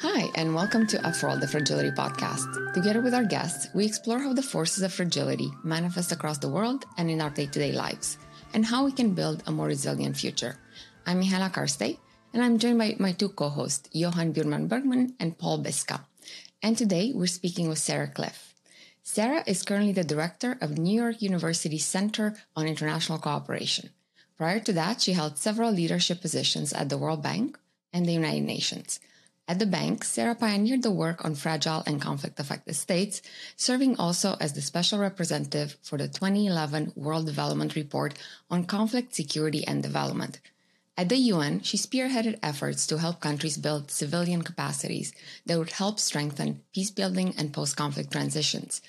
Hi, and welcome to F-World, the Fragility Podcast. Together with our guests, we explore how the forces of fragility manifest across the world and in our day to day lives, and how we can build a more resilient future. I'm Mihaela Carstei, and I'm joined by my two co hosts, Johan Bjurman Bergman and Paul Bisca. And today we're speaking with Sarah Cliffe. Sarah is currently the director of New York University's Center on International Cooperation. Prior to that, she held several leadership positions at the World Bank and the United Nations. At the bank, Sarah pioneered the work on fragile and conflict affected states, serving also as the special representative for the 2011 World Development Report on Conflict, Security, and Development. At the UN, she spearheaded efforts to help countries build civilian capacities that would help strengthen peacebuilding and post conflict transitions.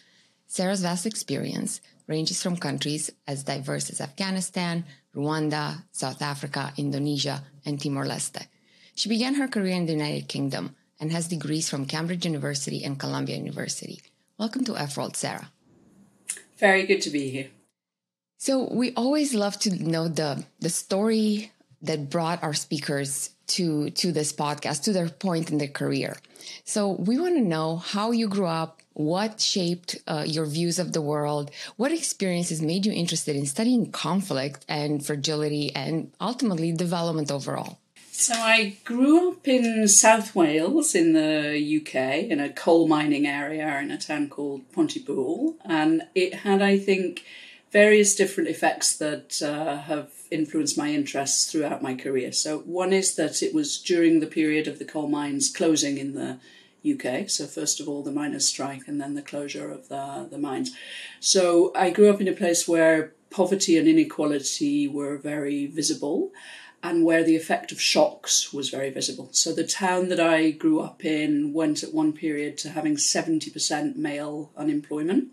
Sarah's vast experience ranges from countries as diverse as Afghanistan, Rwanda, South Africa, Indonesia, and Timor Leste. She began her career in the United Kingdom and has degrees from Cambridge University and Columbia University. Welcome to F World, Sarah. Very good to be here. So we always love to know the the story that brought our speakers to to this podcast, to their point in their career. So we want to know how you grew up, what shaped uh, your views of the world, what experiences made you interested in studying conflict and fragility, and ultimately development overall. So I grew up in South Wales in the UK in a coal mining area in a town called Pontypool, and it had, I think, various different effects that uh, have influenced my interests throughout my career. So one is that it was during the period of the coal mines closing in the UK. So first of all, the miners' strike, and then the closure of the the mines. So I grew up in a place where poverty and inequality were very visible and where the effect of shocks was very visible. So the town that I grew up in went at one period to having 70% male unemployment.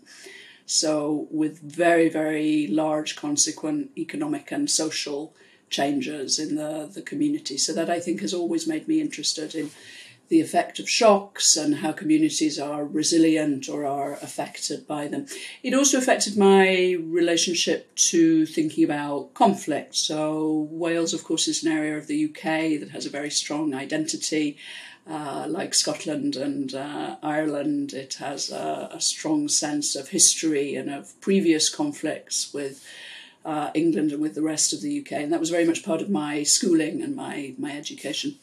So with very, very large consequent economic and social changes in the, the community. So that I think has always made me interested in the effect of shocks and how communities are resilient or are affected by them. It also affected my relationship to thinking about conflict. So, Wales, of course, is an area of the UK that has a very strong identity. Uh, like Scotland and uh, Ireland, it has a, a, strong sense of history and of previous conflicts with uh, England and with the rest of the UK. And that was very much part of my schooling and my, my education.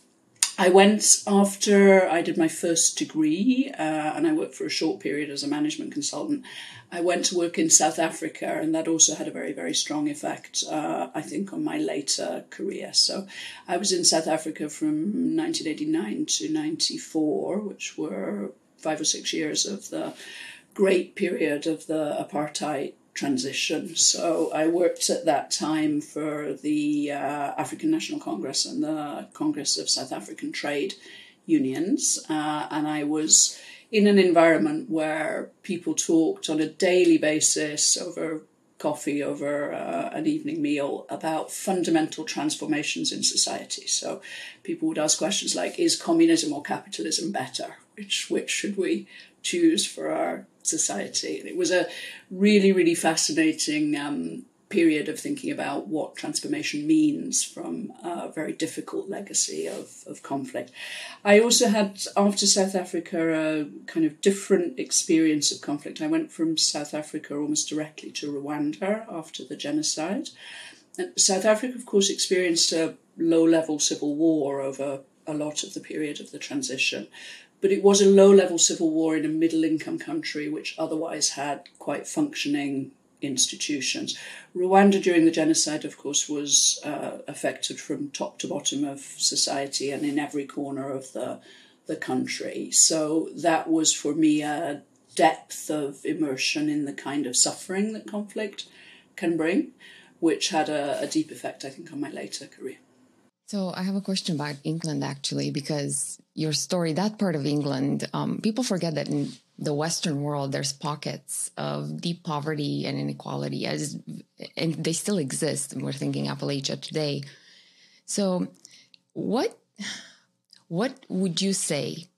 I went after I did my first degree uh, and I worked for a short period as a management consultant. I went to work in South Africa, and that also had a very, very strong effect, uh, I think, on my later career. So I was in South Africa from 1989 to 94, which were five or six years of the great period of the apartheid transition. So I worked at that time for the uh, African National Congress and the Congress of South African Trade Unions, uh, and I was in an environment where people talked on a daily basis over coffee over uh, an evening meal about fundamental transformations in society. So people would ask questions like, is communism or capitalism better? Which, which should we choose for our society. And it was a really, really fascinating um, period of thinking about what transformation means from a very difficult legacy of, of conflict. I also had, after South Africa, a kind of different experience of conflict. I went from South Africa almost directly to Rwanda after the genocide. And South Africa, of course, experienced a low level civil war over a lot of the period of the transition but it was a low level civil war in a middle income country which otherwise had quite functioning institutions. Rwanda during the genocide, of course, was uh, affected from top to bottom of society and in every corner of the, the country. So that was for me a depth of immersion in the kind of suffering that conflict can bring, which had a, a deep effect, I think, on my later career. So I have a question about England actually, because your story, that part of England, um, people forget that in the Western world, there's pockets of deep poverty and inequality, as and they still exist. We're thinking Appalachia today. So, what what would you say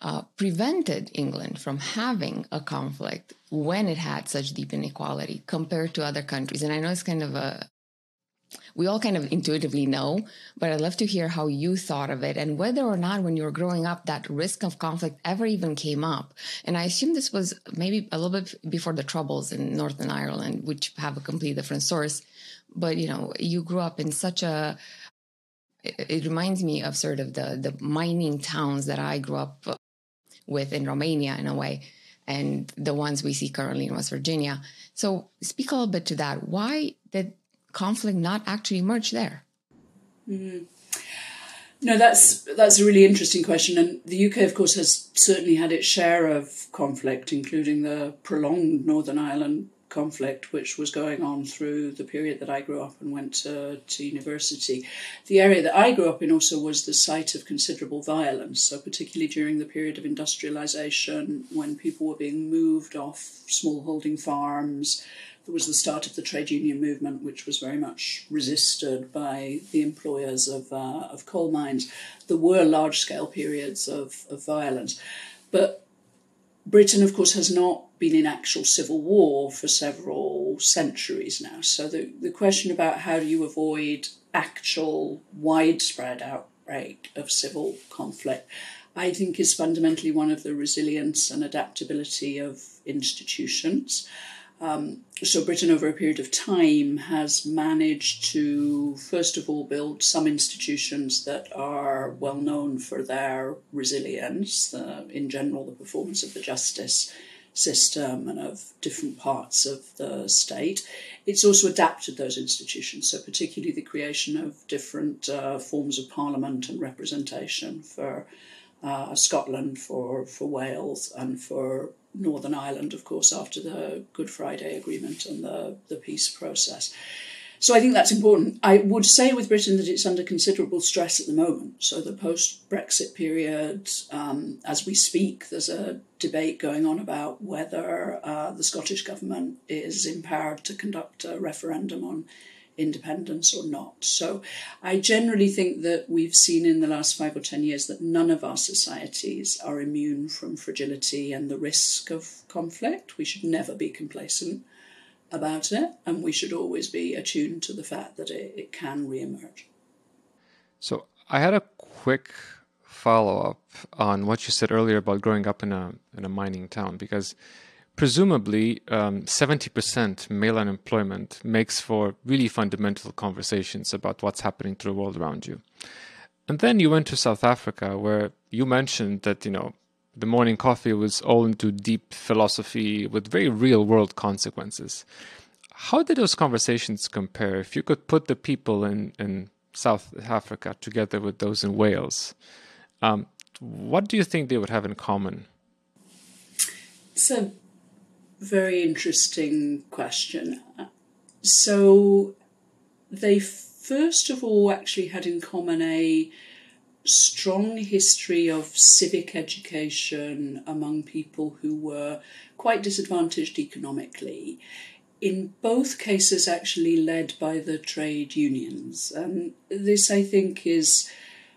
uh, prevented England from having a conflict when it had such deep inequality compared to other countries? And I know it's kind of a we all kind of intuitively know, but I'd love to hear how you thought of it and whether or not when you were growing up that risk of conflict ever even came up. And I assume this was maybe a little bit before the troubles in Northern Ireland, which have a completely different source. But you know, you grew up in such a it, reminds me of sort of the the mining towns that I grew up with in Romania in a way and the ones we see currently in West Virginia. So speak a little bit to that. Why did conflict not actually emerge there? Mm-hmm. No, that's that's a really interesting question, and the UK, of course, has certainly had its share of conflict, including the prolonged Northern Ireland conflict, which was going on through the period that I grew up and went to, to university. The area that I grew up in also was the site of considerable violence, so particularly during the period of industrialisation, when people were being moved off smallholding farms there was the start of the trade union movement, which was very much resisted by the employers of, uh, of coal mines. There were large scale periods of, of violence. But Britain, of course, has not been in actual civil war for several centuries now. So the, the question about how do you avoid actual widespread outbreak of civil conflict, I think is fundamentally one of the resilience and adaptability of institutions. Um, so Britain, over a period of time, has managed to, first of all, build some institutions that are well known for their resilience. In general, the performance of the justice system and of different parts of the state. It's also adapted those institutions, so particularly the creation of different uh, forms of parliament and representation for uh, Scotland, for, for Wales, and for Northern Ireland, of course, after the Good Friday Agreement and the, the peace process. So I think that's important. I would say with Britain that it's under considerable stress at the moment. So the post Brexit period, um, as we speak, there's a debate going on about whether uh, the Scottish government is empowered to conduct a referendum on independence or not. So I generally think that we've seen in the last five or ten years that none of our societies are immune from fragility and the risk of conflict. We should never be complacent about it, and we should always be attuned to the fact that it, it can re-emerge. So I had a quick follow up on what you said earlier about growing up in a in a mining town because presumably um, 70% male unemployment makes for really fundamental conversations about what's happening to the world around you. And then you went to South Africa, where you mentioned that, you know, the morning coffee was all into deep philosophy with very real world consequences. How did those conversations compare? If you could put the people in, in South Africa together with those in Wales, um, what do you think they would have in common? So, very interesting question. So, they first of all actually had in common a strong history of civic education among people who were quite disadvantaged economically. In both cases, actually led by the trade unions. And this, I think, is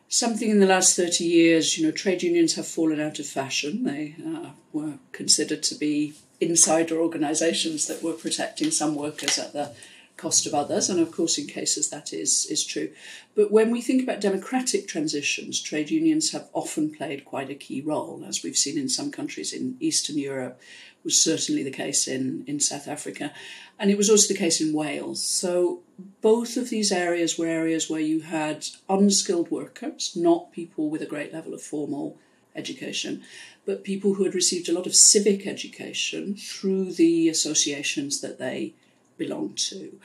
something in the last 30 years. You know, trade unions have fallen out of fashion. They uh, were considered to be insider organisations that were protecting some workers at the cost of others, and of course, in cases that is, is true. But when we think about democratic transitions, trade unions have often played quite a key role, as we've seen in some countries in Eastern Europe, was certainly the case in, in South Africa, and it was also the case in Wales. So both of these areas were areas where you had unskilled workers, not people with a great level of formal education, but people who had received a lot of civic education through the associations that they belonged to.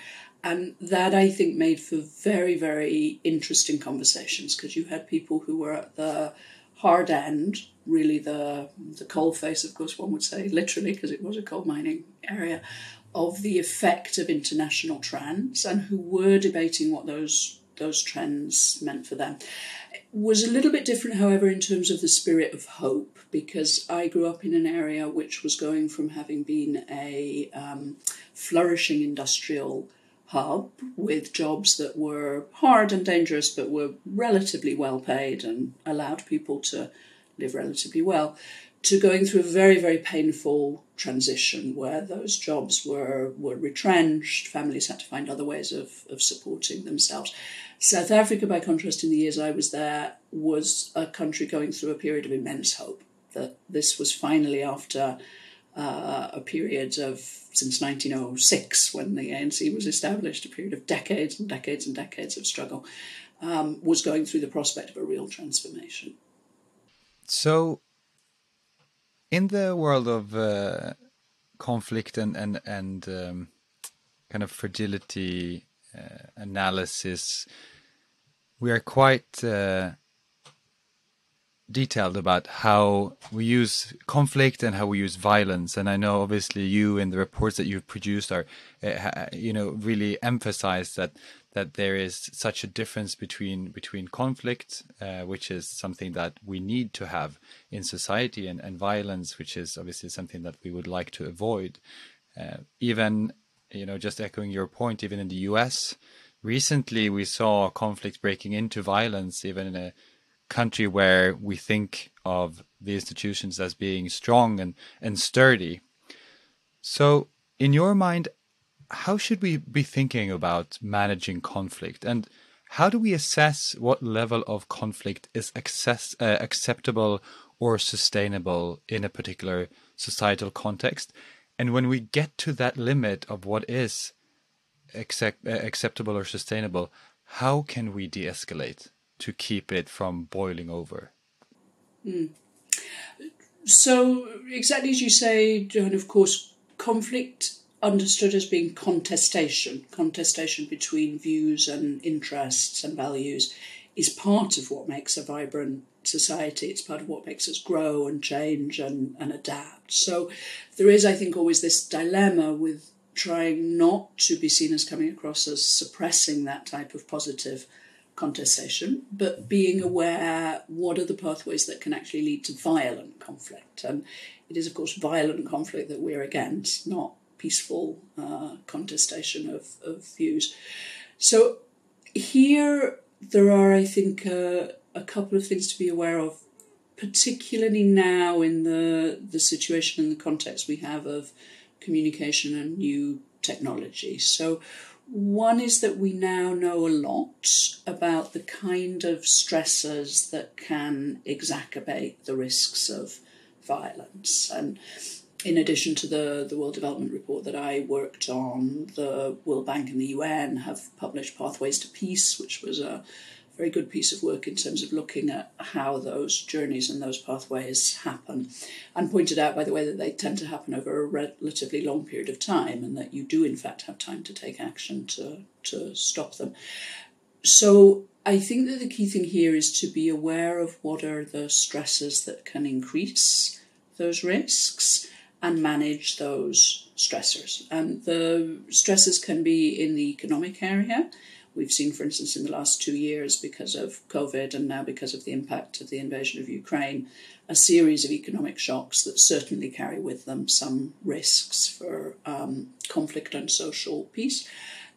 And that I think made for very, very interesting conversations because you had people who were at the hard end, really the the coal face, of course, one would say literally because it was a coal mining area, of the effect of international trends, and who were debating what those those trends meant for them was a little bit different, however, in terms of the spirit of hope, because I grew up in an area which was going from having been a um, flourishing industrial hub with jobs that were hard and dangerous but were relatively well paid and allowed people to live relatively well to going through a very, very painful transition where those jobs were, were retrenched, families had to find other ways of, of supporting themselves. South Africa, by contrast, in the years I was there, was a country going through a period of immense hope that this was finally after uh, a period of since 1906 when the ANC was established, a period of decades and decades and decades of struggle, um, was going through the prospect of a real transformation. So, in the world of uh, conflict and and and um, kind of fragility analysis, we are quite uh, detailed about how we use conflict and how we use violence. And I know, obviously, you in the reports that you've produced are, uh, you know, really emphasize that that there is such a difference between between conflict, uh, which is something that we need to have in society, and, and violence, which is obviously something that we would like to avoid. Uh, even, you know, just echoing your point, even in the U.S. recently, we saw conflict breaking into violence, even in a country where we think of the institutions as being strong and, and sturdy. So, in your mind, how should we be thinking about managing conflict? And how do we assess what level of conflict is access, uh, acceptable or sustainable in a particular societal context? And when we get to that limit of what is accept, uh, acceptable or sustainable, how can we de escalate? to keep it from boiling over? Mm. So, exactly as you say, Johan, of course, conflict understood as being contestation, contestation between views and interests and values, is part of what makes a vibrant society. It's part of what makes us grow and change and, and adapt. So, there is, I think, always this dilemma with trying not to be seen as coming across as suppressing that type of positive contestation, but being aware what are the pathways that can actually lead to violent conflict. And it is, of course, violent conflict that we're against, not peaceful uh, contestation of, of views. So here there are, I think, uh, a couple of things to be aware of, particularly now in the the situation and the context we have of communication and new technology. So one is that we now know a lot about the kind of stressors that can exacerbate the risks of violence. And in addition to the, the World Development Report that I worked on, the World Bank and the UN have published Pathways to Peace, which was a very good piece of work in terms of looking at how those journeys and those pathways happen, and pointed out, by the way, that they tend to happen over a relatively long period of time, and that you do, in fact, have time to take action to, to stop them. So, I think that the key thing here is to be aware of what are the stresses that can increase those risks and manage those stressors. And the stresses can be in the economic area We've seen, for instance, in the last two years, because of COVID and now because of the impact of the invasion of Ukraine, a series of economic shocks that certainly carry with them some risks for um, conflict and social peace.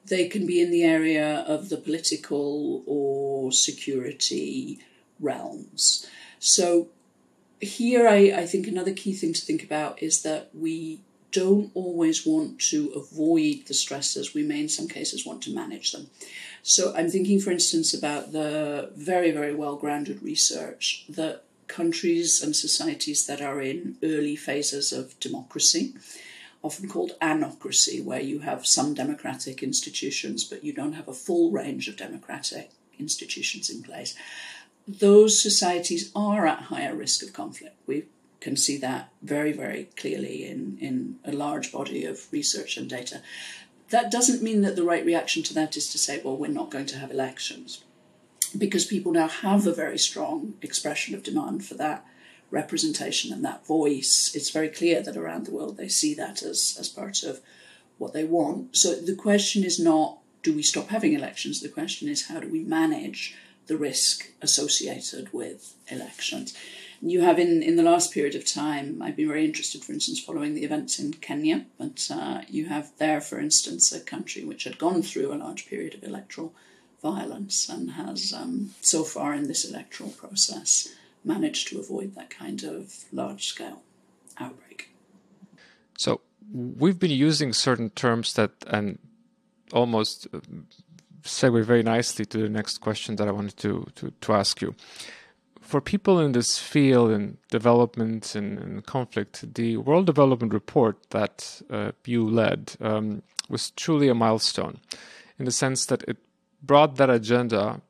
They can be in the area of the political or security realms. So, here I, I think another key thing to think about is that we don't always want to avoid the stresses, we may in some cases want to manage them. So I'm thinking, for instance, about the very, very well grounded research that countries and societies that are in early phases of democracy, often called anocracy, where you have some democratic institutions but you don't have a full range of democratic institutions in place, those societies are at higher risk of conflict. We can see that very, very clearly in, in a large body of research and data. That doesn't mean that the right reaction to that is to say, well, we're not going to have elections. Because people now have a very strong expression of demand for that representation and that voice. It's very clear that around the world they see that as, as part of what they want. So the question is not do we stop having elections? The question is how do we manage the risk associated with elections? You have in, in the last period of time, I've been very interested, for instance, following the events in Kenya, but uh, you have there, for instance, a country which had gone through a large period of electoral violence and has um, so far in this electoral process managed to avoid that kind of large scale outbreak. So we've been using certain terms that and almost uh, segue very nicely to the next question that I wanted to, to, to ask you. For people in this field in development and, and conflict, the World Development Report that uh, you led um, was truly a milestone in the sense that it brought that agenda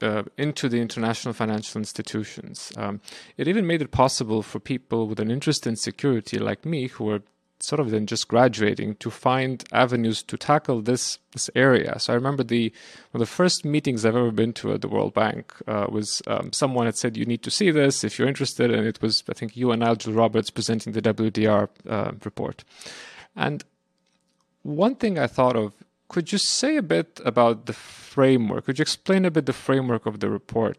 uh, into the international financial institutions. Um, it even made it possible for people with an interest in security, like me, who were sort of then just graduating to find avenues to tackle this this area. So I remember the one of the first meetings I've ever been to at the World Bank uh, was um, someone had said you need to see this if you're interested, and it was I think you and Nigel Roberts presenting the WDR uh, report. And one thing I thought of, could you say a bit about the framework? Could you explain a bit the framework of the report?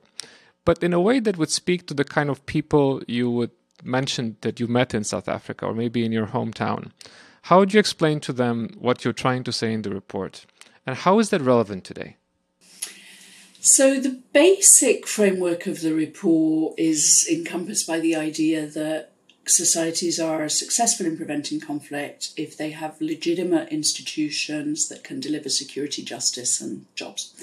But in a way that would speak to the kind of people you would mentioned that you met in South Africa or maybe in your hometown. How would you explain to them what you're trying to say in the report? And how is that relevant today? So, the basic framework of the report is encompassed by the idea that societies are successful in preventing conflict if they have legitimate institutions that can deliver security, justice, and jobs.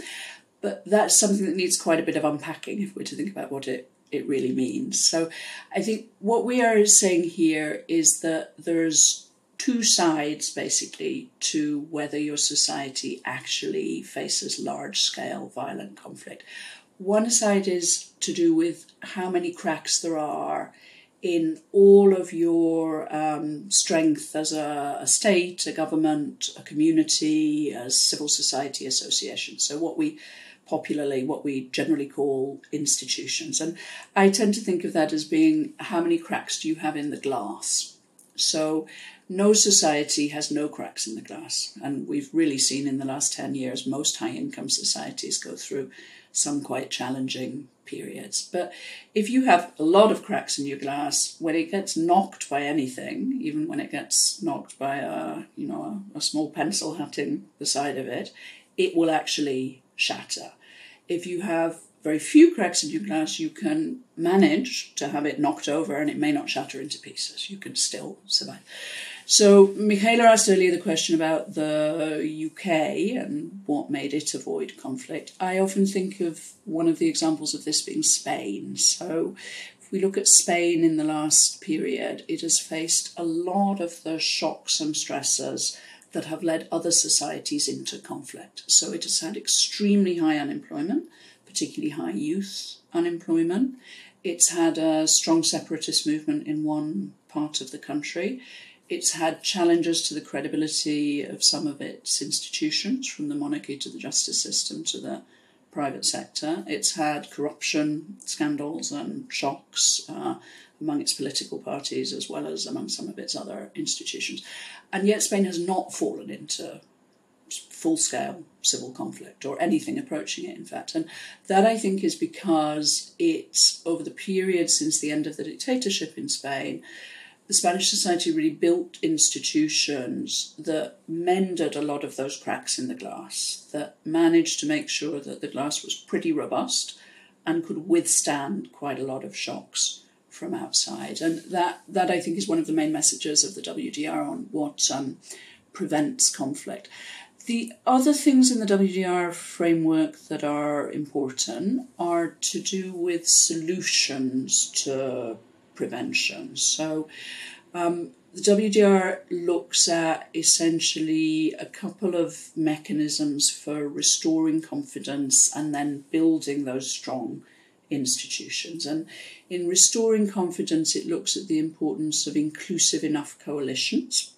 But that's something that needs quite a bit of unpacking if we're to think about what it it really means. So I think what we are saying here is that there's two sides basically to whether your society actually faces large scale violent conflict. One side is to do with how many cracks there are in all of your um, strength as a, a, state, a government, a community, a civil society association. So, what we popularly what we generally call institutions. And I tend to think of that as being how many cracks do you have in the glass? So no society has no cracks in the glass. And we've really seen in the last 10 years, most high income societies go through some quite challenging periods. But if you have a lot of cracks in your glass, when it gets knocked by anything, even when it gets knocked by a, you know, a, a small pencil hitting the side of it, it will actually shatter. If you have very few cracks in your glass, you can manage to have it knocked over and it may not shatter into pieces. You can still survive. So, Michaela asked earlier the question about the UK and what made it avoid conflict. I often think of one of the examples of this being Spain. So, if we look at Spain in the last period, it has faced a lot of the shocks and stresses that have led other societies into conflict. So it has had extremely high unemployment, particularly high youth unemployment. It's had a strong separatist movement in one part of the country. It's had challenges to the credibility of some of its institutions, from the monarchy to the justice system to the private sector. It's had corruption scandals and shocks uh, among its political parties as well as among some of its other institutions. And yet, Spain has not fallen into full scale civil conflict or anything approaching it, in fact. And that I think is because it's over the period since the end of the dictatorship in Spain, the Spanish society really built institutions that mended a lot of those cracks in the glass, that managed to make sure that the glass was pretty robust and could withstand quite a lot of shocks from outside. And that, that I think is one of the main messages of the WDR on what um, prevents conflict. The other things in the WDR framework that are important are to do with solutions to prevention. So, um, the WDR looks at essentially a couple of mechanisms for restoring confidence and then building those strong institutions. And in restoring confidence, it looks at the importance of inclusive enough coalitions.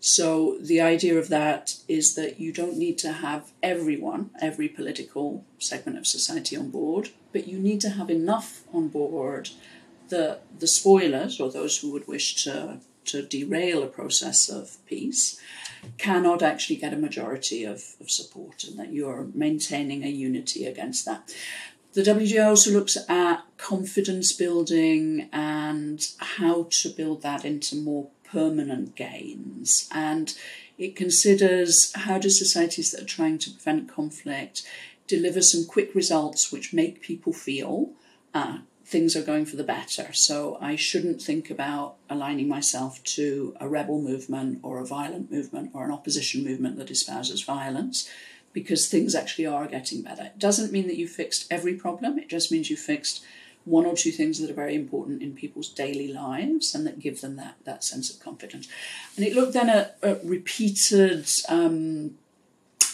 So the idea of that is that you don't need to have everyone, every political segment of society on board, but you need to have enough on board that the spoilers or those who would wish to to derail a process of peace cannot actually get a majority of, of support and that you're maintaining a unity against that. The WDR also looks at confidence building and how to build that into more permanent gains. And it considers how do societies that are trying to prevent conflict deliver some quick results which make people feel uh, things are going for the better. So I shouldn't think about aligning myself to a rebel movement or a violent movement or an opposition movement that espouses violence because things actually are getting better. It doesn't mean that you've fixed every problem, it just means you've fixed one or two things that are very important in people's daily lives and that give them that, that sense of confidence. And it looked then at, at repeated um,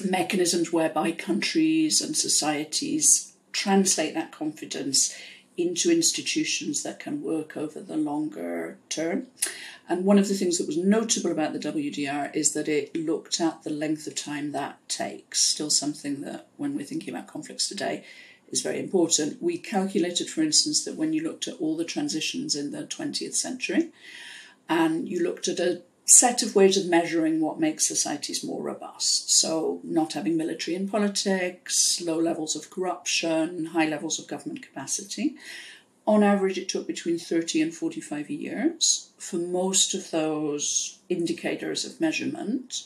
mechanisms whereby countries and societies translate that confidence into institutions that can work over the longer term. And one of the things that was notable about the WDR is that it looked at the length of time that takes, still something that when we're thinking about conflicts today is very important. We calculated, for instance, that when you looked at all the transitions in the 20th century and you looked at a set of ways of measuring what makes societies more robust. So, not having military in politics, low levels of corruption, high levels of government capacity. On average, it took between 30 and 45 years for most of those indicators of measurement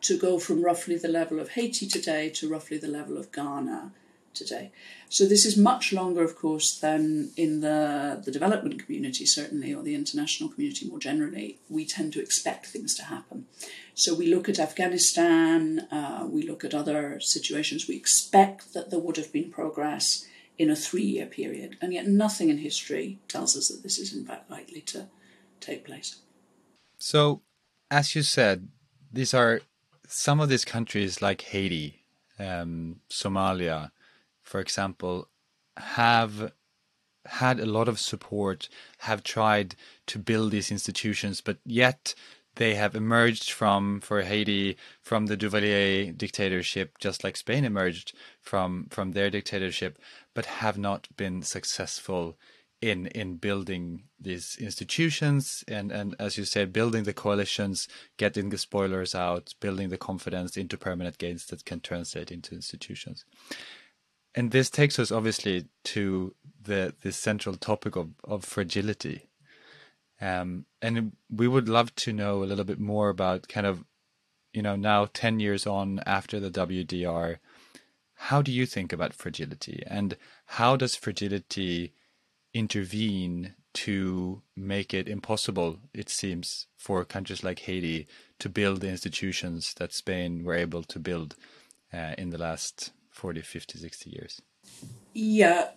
to go from roughly the level of Haiti today to roughly the level of Ghana today. So this is much longer, of course, than in the, the development community, certainly, or the international community more generally. We tend to expect things to happen. So we look at Afghanistan, uh, we look at other situations, we expect that there would have been progress in a three year period, and yet nothing in history tells us that this is in fact likely to take place. So, as you said, these are some of these countries like Haiti, um, Somalia, for example, have had a lot of support, have tried to build these institutions, but yet they have emerged from, for Haiti, from the Duvalier dictatorship, just like Spain emerged from from their dictatorship, but have not been successful in in building these institutions. And and as you said, building the coalitions, getting the spoilers out, building the confidence into permanent gains that can translate into institutions. And this takes us obviously to the the central topic of of fragility. Um, and we would love to know a little bit more about kind of you know now 10 years on after the WDR how do you think about fragility and how does fragility intervene to make it impossible it seems for countries like Haiti to build the institutions that Spain were able to build uh, in the last 40, 50, 60 years? Yeah.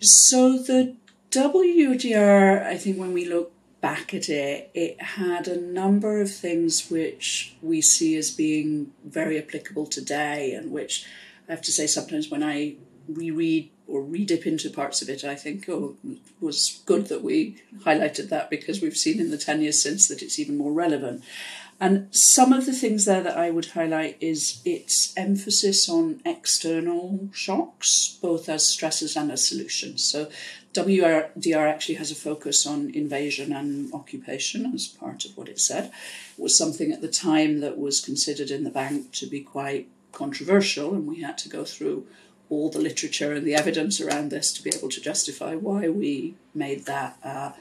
So the WDR, I think when we look back at it, it had a number of things which we see as being very applicable today, and which I have to say sometimes when I reread or redip into parts of it, I think, oh, it was good that we highlighted that because we've seen in the 10 years since that it's even more relevant. And some of the things there that I would highlight is its emphasis on external shocks, both as stresses and as solutions. So WDR actually has a focus on invasion and occupation as part of what it said. It was something at the time that was considered in the bank to be quite controversial, and we had to go through all the literature and the evidence around this to be able to justify why we made that uh,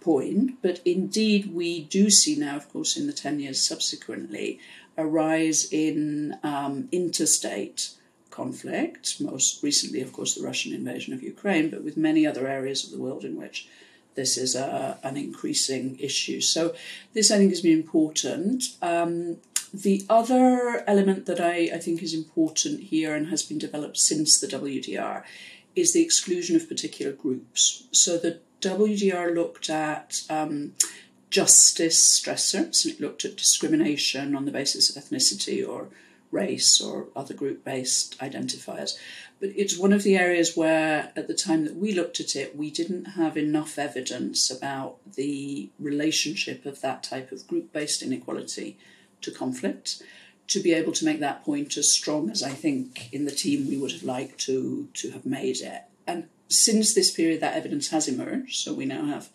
point, but indeed we do see now, of course, in the 10 years subsequently, a rise in um, interstate conflict, most recently, of course, the Russian invasion of Ukraine, but with many other areas of the world in which this is a, an increasing issue. So, this I think has been important. Um, the other element that I, I think is important here and has been developed since the WDR is the exclusion of particular groups. So, the WDR looked at um, justice stressors, and it looked at discrimination on the basis of ethnicity or race or other group based identifiers. But it's one of the areas where, at the time that we looked at it, we didn't have enough evidence about the relationship of that type of group based inequality to conflict to be able to make that point as strong as I think in the team we would have liked to, to have made it. And since this period, that evidence has emerged. So we now have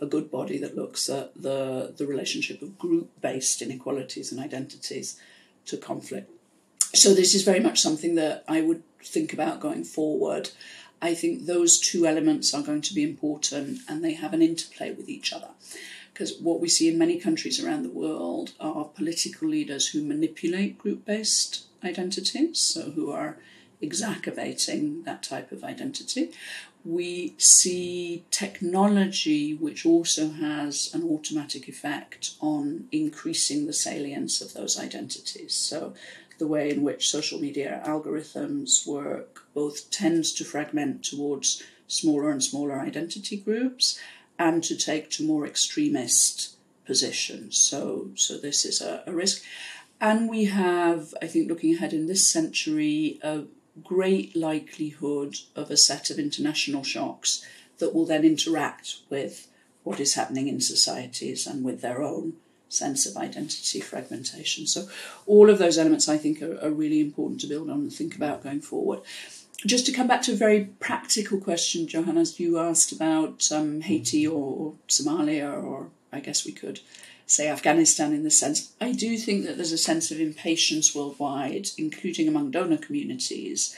a good body that looks at the, the relationship of group based inequalities and identities to conflict. So this is very much something that I would think about going forward. I think those two elements are going to be important and they have an interplay with each other. Because what we see in many countries around the world are political leaders who manipulate group based identities, so who are exacerbating that type of identity. We see technology which also has an automatic effect on increasing the salience of those identities. So, the way in which social media algorithms work both tends to fragment towards smaller and smaller identity groups and to take to more extremist positions. So, so this is a, a risk. And we have, I think, looking ahead in this century, a great likelihood of a set of international shocks that will then interact with what is happening in societies and with their own sense of identity fragmentation. So, all of those elements I think are, are really important to build on and think about going forward. Just to come back to a very practical question, Johannes, you asked about um, Haiti or, or Somalia, or I guess we could say Afghanistan in the sense. I do think that there's a sense of impatience worldwide, including among donor communities.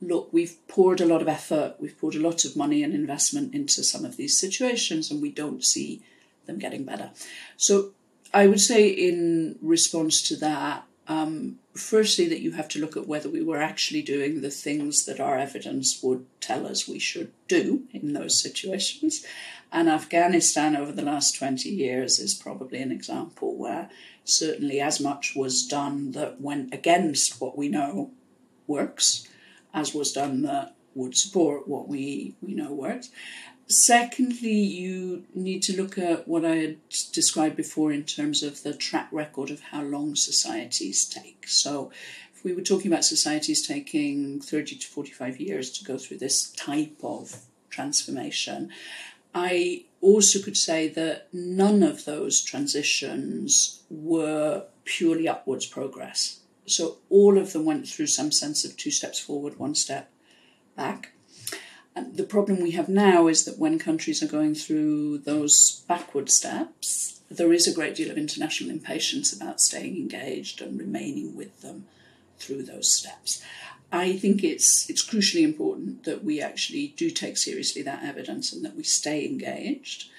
Look, we've poured a lot of effort, we've poured a lot of money and investment into some of these situations, and we don't see them getting better. So I would say, in response to that, um, firstly, that you have to look at whether we were actually doing the things that our evidence would tell us we should do in those situations. And Afghanistan over the last 20 years is probably an example where certainly as much was done that went against what we know works as was done that would support what we, we know works. Secondly, you need to look at what I had described before in terms of the track record of how long societies take. So, if we were talking about societies taking 30 to 45 years to go through this type of transformation, I also could say that none of those transitions were purely upwards progress. So, all of them went through some sense of two steps forward, one step back. The problem we have now is that when countries are going through those backward steps, there is a great deal of international impatience about staying engaged and remaining with them through those steps. I think it's it's crucially important that we actually do take seriously that evidence and that we stay engaged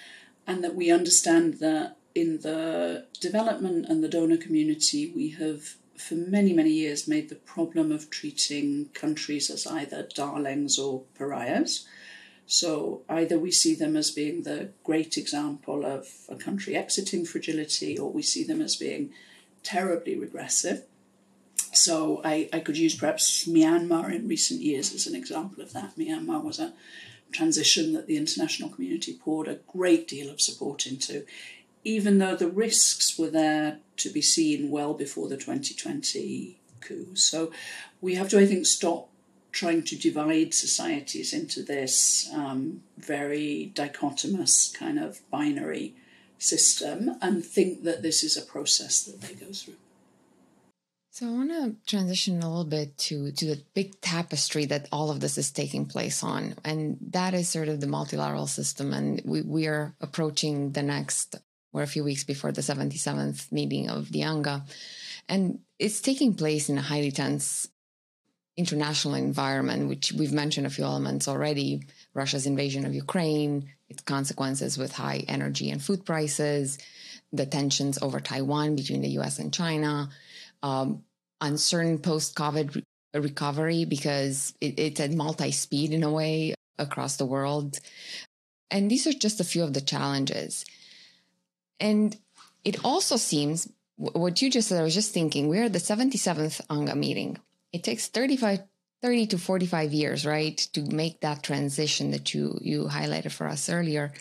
and that we understand that in the development and the donor community we have for many, many years made the problem of treating countries as either darlings or pariahs. So either we see them as being the great example of a country exiting fragility, or we see them as being terribly regressive. So I, I could use perhaps Myanmar in recent years as an example of that. Myanmar was a transition that the international community poured a great deal of support into even though the risks were there to be seen well before the 2020 coup. So we have to, I think, stop trying to divide societies into this um, very dichotomous kind of binary system and think that this is a process that they go through. So I want to transition a little bit to to the big tapestry that all of this is taking place on, and that is sort of the multilateral system. And we we are approaching the next we're a few weeks before the 77th meeting of the UNGA. And it's taking place in a highly tense international environment, which we've mentioned a few elements already Russia's invasion of Ukraine, its consequences with high energy and food prices, the tensions over Taiwan between the US and China, um, uncertain post COVID re- recovery because it, it's at multi speed in a way across the world. And these are just a few of the challenges. And it also seems what you just said, I was just thinking, we're at the 77th UNGA meeting. It takes 35, 30 to 45 years, right, to make that transition that you, you highlighted for us earlier.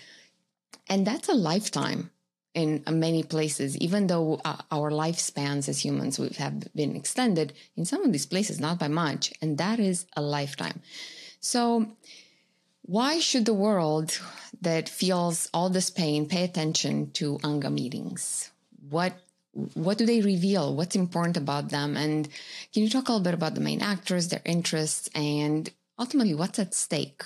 And that's a lifetime in many places, even though uh, our lifespans as humans we have been extended in some of these places, not by much. And that is a lifetime. So, why should the world that feels all this pain pay attention to UNGA meetings? What what do they reveal? What's important about them? And can you talk a little bit about the main actors, their interests, and ultimately what's at stake?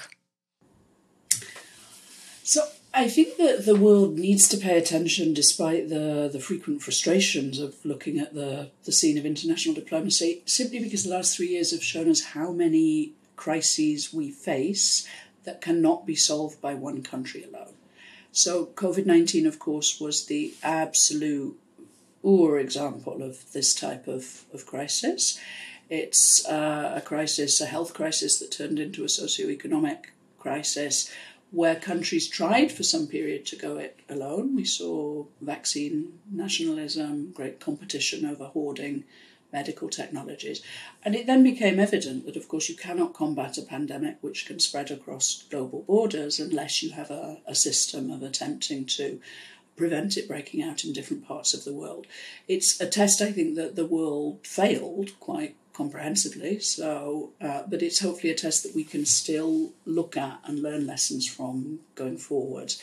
So I think that the world needs to pay attention despite the, the frequent frustrations of looking at the, the scene of international diplomacy, simply because the last three years have shown us how many crises we face that cannot be solved by one country alone. So, COVID 19, of course, was the absolute or example of this type of, of crisis. It's uh, a crisis, a health crisis that turned into a socio-economic crisis where countries tried for some period to go it alone. We saw vaccine nationalism, great competition over hoarding medical technologies. And it then became evident that, of course, you cannot combat a pandemic which can spread across global borders unless you have a, a system of attempting to prevent it breaking out in different parts of the world. It's a test, I think, that the world failed quite comprehensively. So, uh, but it's hopefully a test that we can still look at and learn lessons from going forward.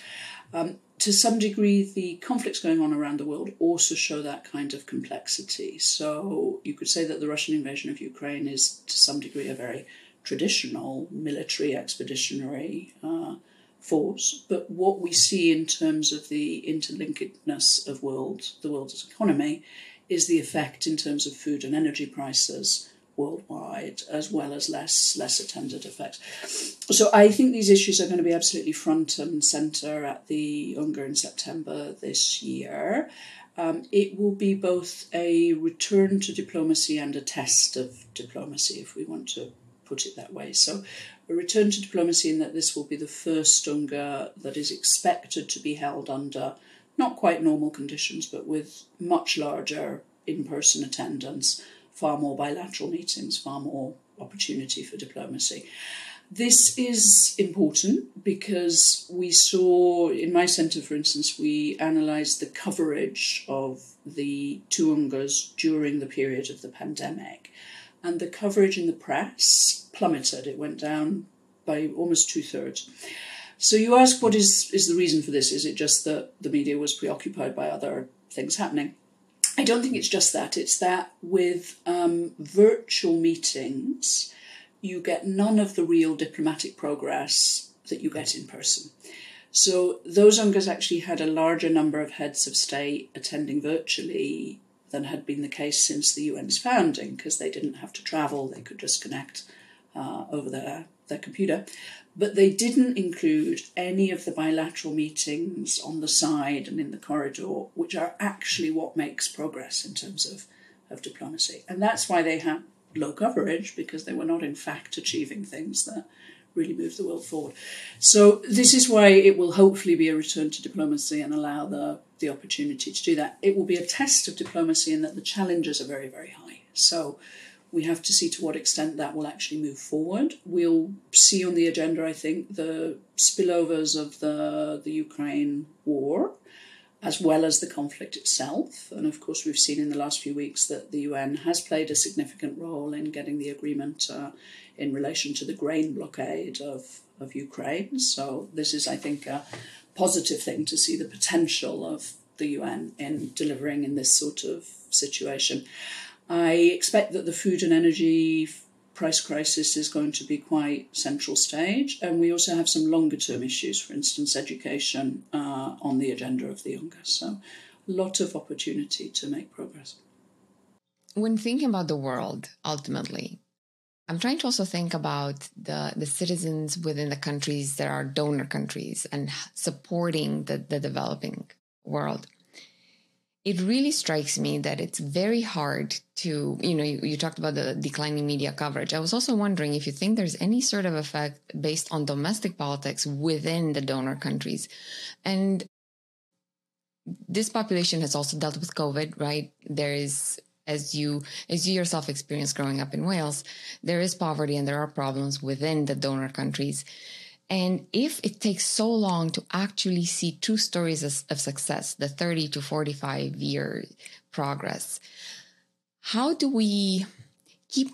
Um, to some degree, the conflicts going on around the world also show that kind of complexity. So you could say that the Russian invasion of Ukraine is, to some degree, a very traditional military expeditionary uh, force. But what we see in terms of the interlinkedness of world, the world's economy, is the effect in terms of food and energy prices worldwide, as well as less less attended effects. So I think these issues are going to be absolutely front and centre at the UNGA in September this year. Um, it will be both a return to diplomacy and a test of diplomacy, if we want to put it that way. So, a return to diplomacy in that this will be the first UNGA that is expected to be held under not quite normal conditions, but with much larger in person attendance far more bilateral meetings, far more opportunity for diplomacy. This is important because we saw, in my centre, for instance, we analysed the coverage of the two UNGAs during the period of the pandemic. And the coverage in the press plummeted. It went down by almost two thirds. So you ask, what is, is the reason for this? Is it just that the media was preoccupied by other things happening? I don't think it's just that. It's that with um, virtual meetings, you get none of the real diplomatic progress that you get in person. So those UNGAs actually had a larger number of heads of state attending virtually than had been the case since the UN's founding, because they didn't have to travel, they could just connect uh, over their, their computer but they didn't include any of the bilateral meetings on the side and in the corridor, which are actually what makes progress in terms of, of diplomacy. And that's why they had low coverage, because they were not, in fact, achieving things that really move the world forward. So, this is why it will hopefully be a return to diplomacy and allow the, the opportunity to do that. It will be a test of diplomacy in that the challenges are very, very high. So, we have to see to what extent that will actually move forward. We'll see on the agenda, I think, the spillovers of the, the Ukraine war, as well as the conflict itself. And of course, we've seen in the last few weeks that the UN has played a significant role in getting the agreement uh, in relation to the grain blockade of, of Ukraine. So, this is, I think, a positive thing to see the potential of the UN in delivering in this sort of situation. I expect that the food and energy price crisis is going to be quite central stage, and we also have some longer term issues, for instance, education uh, on the agenda of the UNGA. So, a lot of opportunity to make progress. When thinking about the world, ultimately, I'm trying to also think about the, the citizens within the countries that are donor countries and supporting the, the developing world it really strikes me that it's very hard to, you know, you, you, talked about the declining media coverage. I was also wondering if you think there's any sort of effect based on domestic politics within the donor countries. And this population has also dealt with COVID, right? There is as you as you yourself experienced growing up in Wales, there is poverty and there are problems within the donor countries. And if it takes so long to actually see true stories of, success, the 30 to 45 year progress, how do we keep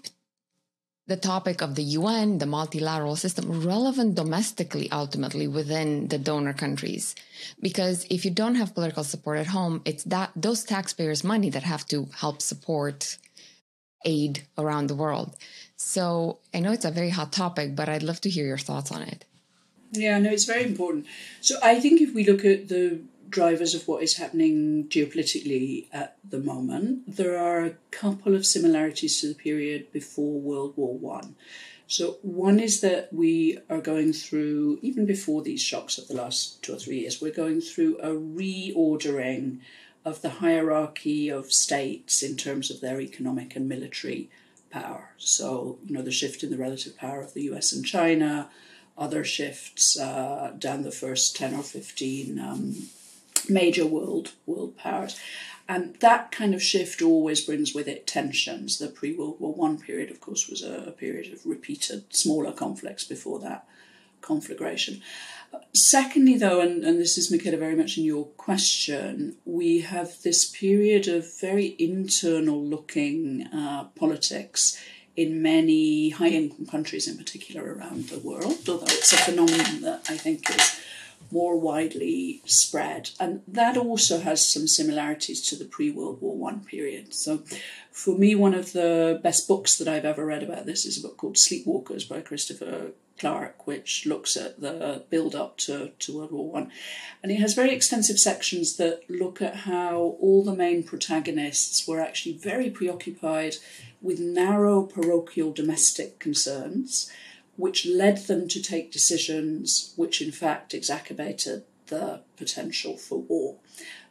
the topic of the UN, the multilateral system, relevant domestically, ultimately within the donor countries. Because if you don't have political support at home, it's that those taxpayers' money that have to help support aid around the world. So I know it's a very hot topic, but I'd love to hear your thoughts on it. Yeah, no, it's very important. So I think if we look at the drivers of what is happening geopolitically at the moment, there are a couple of similarities to the period before World War One. So one is that we are going through, even before these shocks of the last two or three years, we're going through a reordering of the hierarchy of states in terms of their economic and military power. So, you know, the shift in the relative power of the US and China, other shifts uh, down the first 10 or 15 um, major world world powers. And that kind of shift always brings with it tensions. The pre World War One period, of course, was a, a, period of repeated smaller conflicts before that conflagration. Secondly, though, and, and this is, Michaela, very much in your question, we have this period of very internal looking uh, politics in many high income countries, in particular around the world, although it's a phenomenon that I think is more widely spread. And that also has some similarities to the pre World War One period. So, for me, one of the best books that I've ever read about this is a book called Sleepwalkers by Christopher Clark, which looks at the build up to, to World War One. And it has very extensive sections that look at how all the main protagonists were actually very preoccupied with narrow parochial domestic concerns which led them to take decisions which, in fact, exacerbated the potential for war.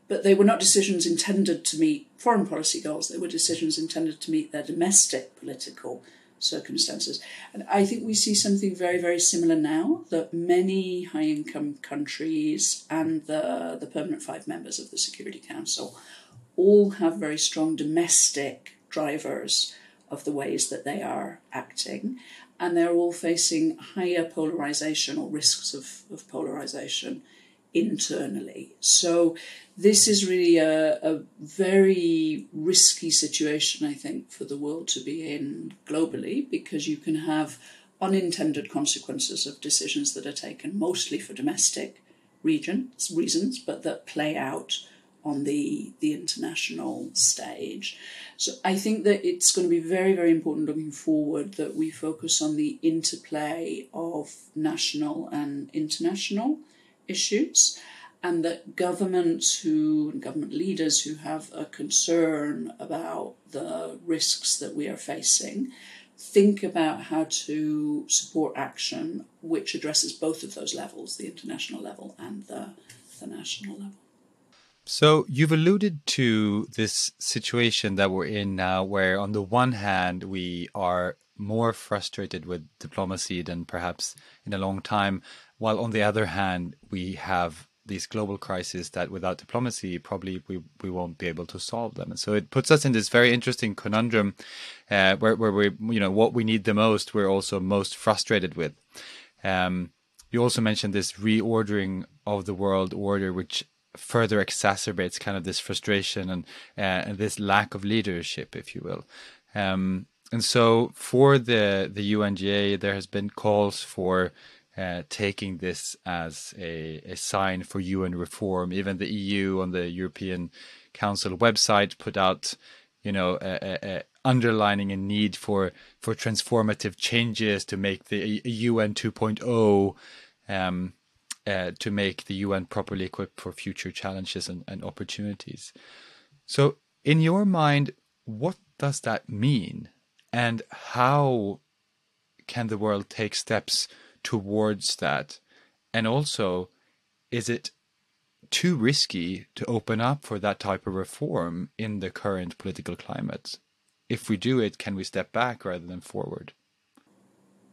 But they were not decisions intended to meet foreign policy goals, they were decisions intended to meet their domestic political circumstances. And I think we see something very, very similar now that many high income countries and the, the permanent five members of the Security Council all have very strong domestic drivers of the ways that they are acting and they're all facing higher polarization or risks of, of polarization internally. So, this is really a, a, very risky situation, I think, for the world to be in globally because you can have unintended consequences of decisions that are taken mostly for domestic regions, reasons, but that play out on the, the international stage. So I think that it's going to be very, very important looking forward that we focus on the interplay of national and international issues and that governments who government leaders who have a concern about the risks that we are facing think about how to support action which addresses both of those levels the international level and the, the national level so you've alluded to this situation that we're in now, where on the one hand we are more frustrated with diplomacy than perhaps in a long time, while on the other hand we have these global crises that without diplomacy probably we, we won't be able to solve them. And so it puts us in this very interesting conundrum uh, where, where we you know what we need the most we're also most frustrated with. Um, you also mentioned this reordering of the world order, which further exacerbates kind of this frustration and, uh, and this lack of leadership, if you will. Um, and so for the the UNGA, there has been calls for uh, taking this as a, a sign for UN reform. Even the EU on the European Council website put out, you know, a, a, a underlining a need for for transformative changes to make the UN 2.0 um, uh, to make the UN properly equipped for future challenges and, and opportunities. So, in your mind, what does that mean? And how can the world take steps towards that? And also, is it too risky to open up for that type of reform in the current political climate? If we do it, can we step back rather than forward?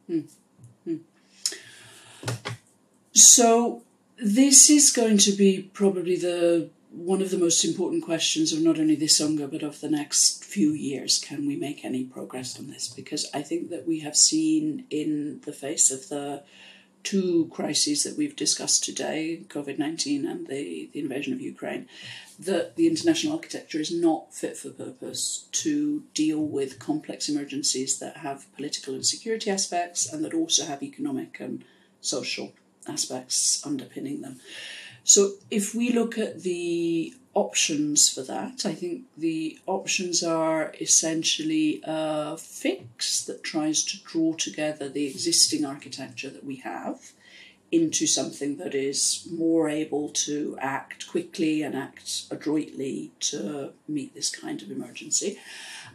Hmm. Hmm. So this is going to be probably the one of the most important questions of not only this UNGA but of the next few years. Can we make any progress on this? Because I think that we have seen in the face of the two crises that we've discussed today, COVID 19 and the, the invasion of Ukraine, that the international architecture is not fit for purpose to deal with complex emergencies that have political and security aspects and that also have economic and social aspects underpinning them. So, if we look at the options for that, I think the options are essentially a fix that tries to draw together the existing architecture that we have into something that is more able to act quickly and act adroitly to meet this kind of emergency.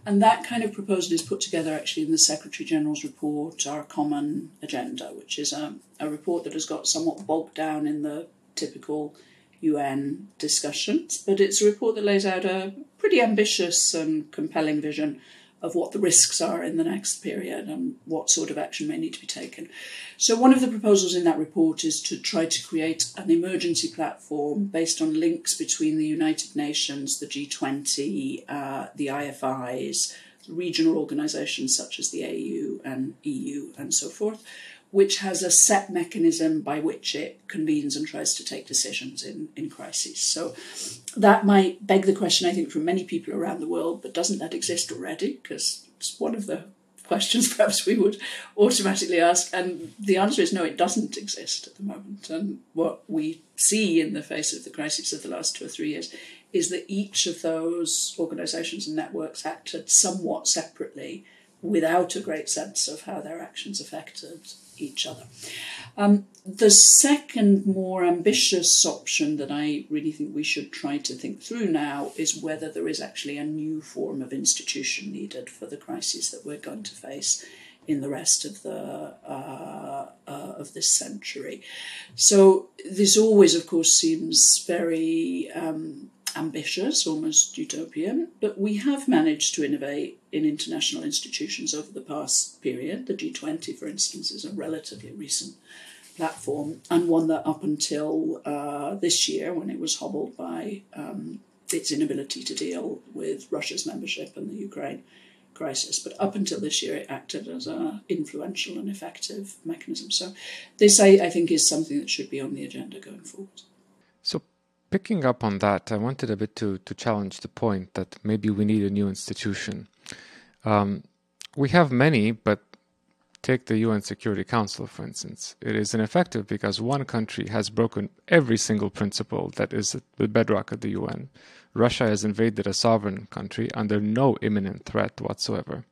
And that kind of proposal is put together actually in the Secretary General's report, Our Common Agenda, which is a, a report that has got somewhat bogged down in the typical UN discussions, but it's a report that lays out a pretty ambitious and compelling vision of what the risks are in the next period and what sort of action may need to be taken. So, one of the proposals in that report is to try to create an emergency platform based on links between the United Nations, the G20, uh, the IFIs, regional organisations such as the AU and EU, and so forth, which has a set mechanism by which it convenes and tries to take decisions in, in crises. So that might beg the question, I think, from many people around the world, but doesn't that exist already? Because it's one of the questions perhaps we would automatically ask. And the answer is no, it doesn't exist at the moment. And what we see in the face of the crisis of the last two or three years is that each of those organisations and networks acted somewhat separately without a great sense of how their actions affected each other. Um, the second, more ambitious option that I really think we should try to think through now is whether there is actually a new form of institution needed for the crises that we're going to face in the rest of the uh, uh, of this century. So this always, of course, seems very um, ambitious, almost utopian, but we have managed to innovate in international institutions over the past period. The G20, for instance, is a relatively recent platform and one that up until uh, this year, when it was hobbled by um, its inability to deal with Russia's membership and the Ukraine crisis, but up until this year, it acted as an influential and effective mechanism. So, this I, I think is something that should be on the agenda going forward. Picking up on that, I wanted a bit to, to challenge the point that maybe we need a new institution. Um, we have many, but take the UN Security Council, for instance. It is ineffective because one country has broken every single principle that is the bedrock of the UN. Russia has invaded a sovereign country under no imminent threat whatsoever.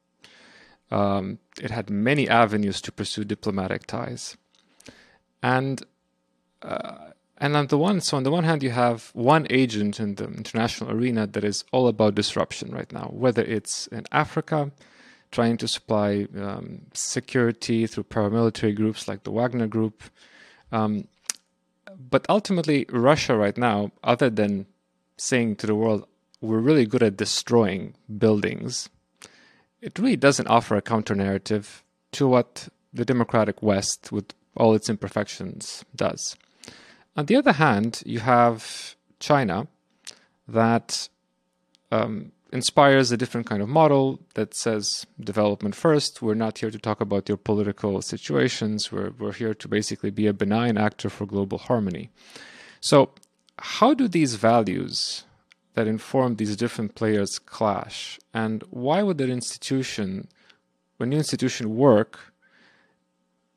Um, it had many avenues to pursue diplomatic ties. And uh, and on the one, so on the one hand, you have one agent in the international arena that is all about disruption right now, whether it's in Africa, trying to supply um, security through paramilitary groups like the Wagner Group. Um, but ultimately, Russia right now, other than saying to the world, we're really good at destroying buildings, it really doesn't offer a counter narrative to what the democratic West, with all its imperfections, does. On the other hand, you have China that um, inspires a different kind of model that says development first. We're not here to talk about your political situations. We're, we're here to basically be a benign actor for global harmony. So, how do these values that inform these different players clash? And why would an institution, when new institution work,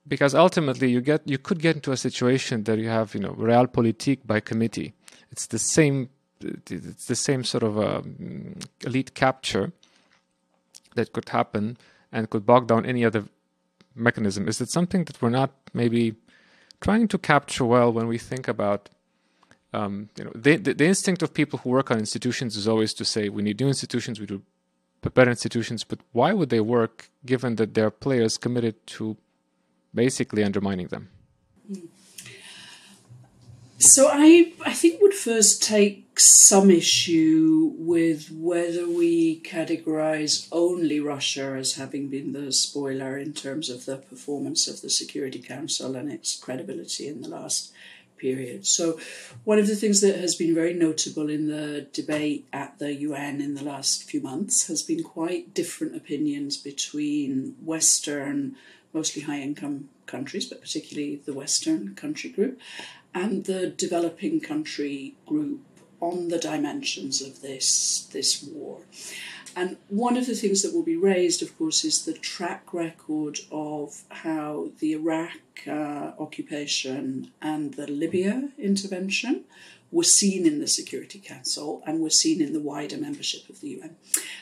because ultimately you get you could get into a situation that you have you know realpolitik by committee. It's the same it's the same sort of um, elite capture that could happen and could bog down any other mechanism. Is it something that we're not maybe trying to capture well when we think about um, you know the, the, the instinct of people who work on institutions is always to say we need new institutions, we do better institutions, but why would they work given that there are players committed to basically undermining them. So I I think would first take some issue with whether we categorize only Russia as having been the spoiler in terms of the performance of the Security Council and its credibility in the last period. So one of the things that has been very notable in the debate at the UN in the last few months has been quite different opinions between Western mostly high income countries, but particularly the Western country group, and the developing country group on the dimensions of this, this war. And one of the things that will be raised, of course, is the track record of how the Iraq uh, occupation and the Libya intervention were seen in the Security Council and were seen in the wider membership of the UN.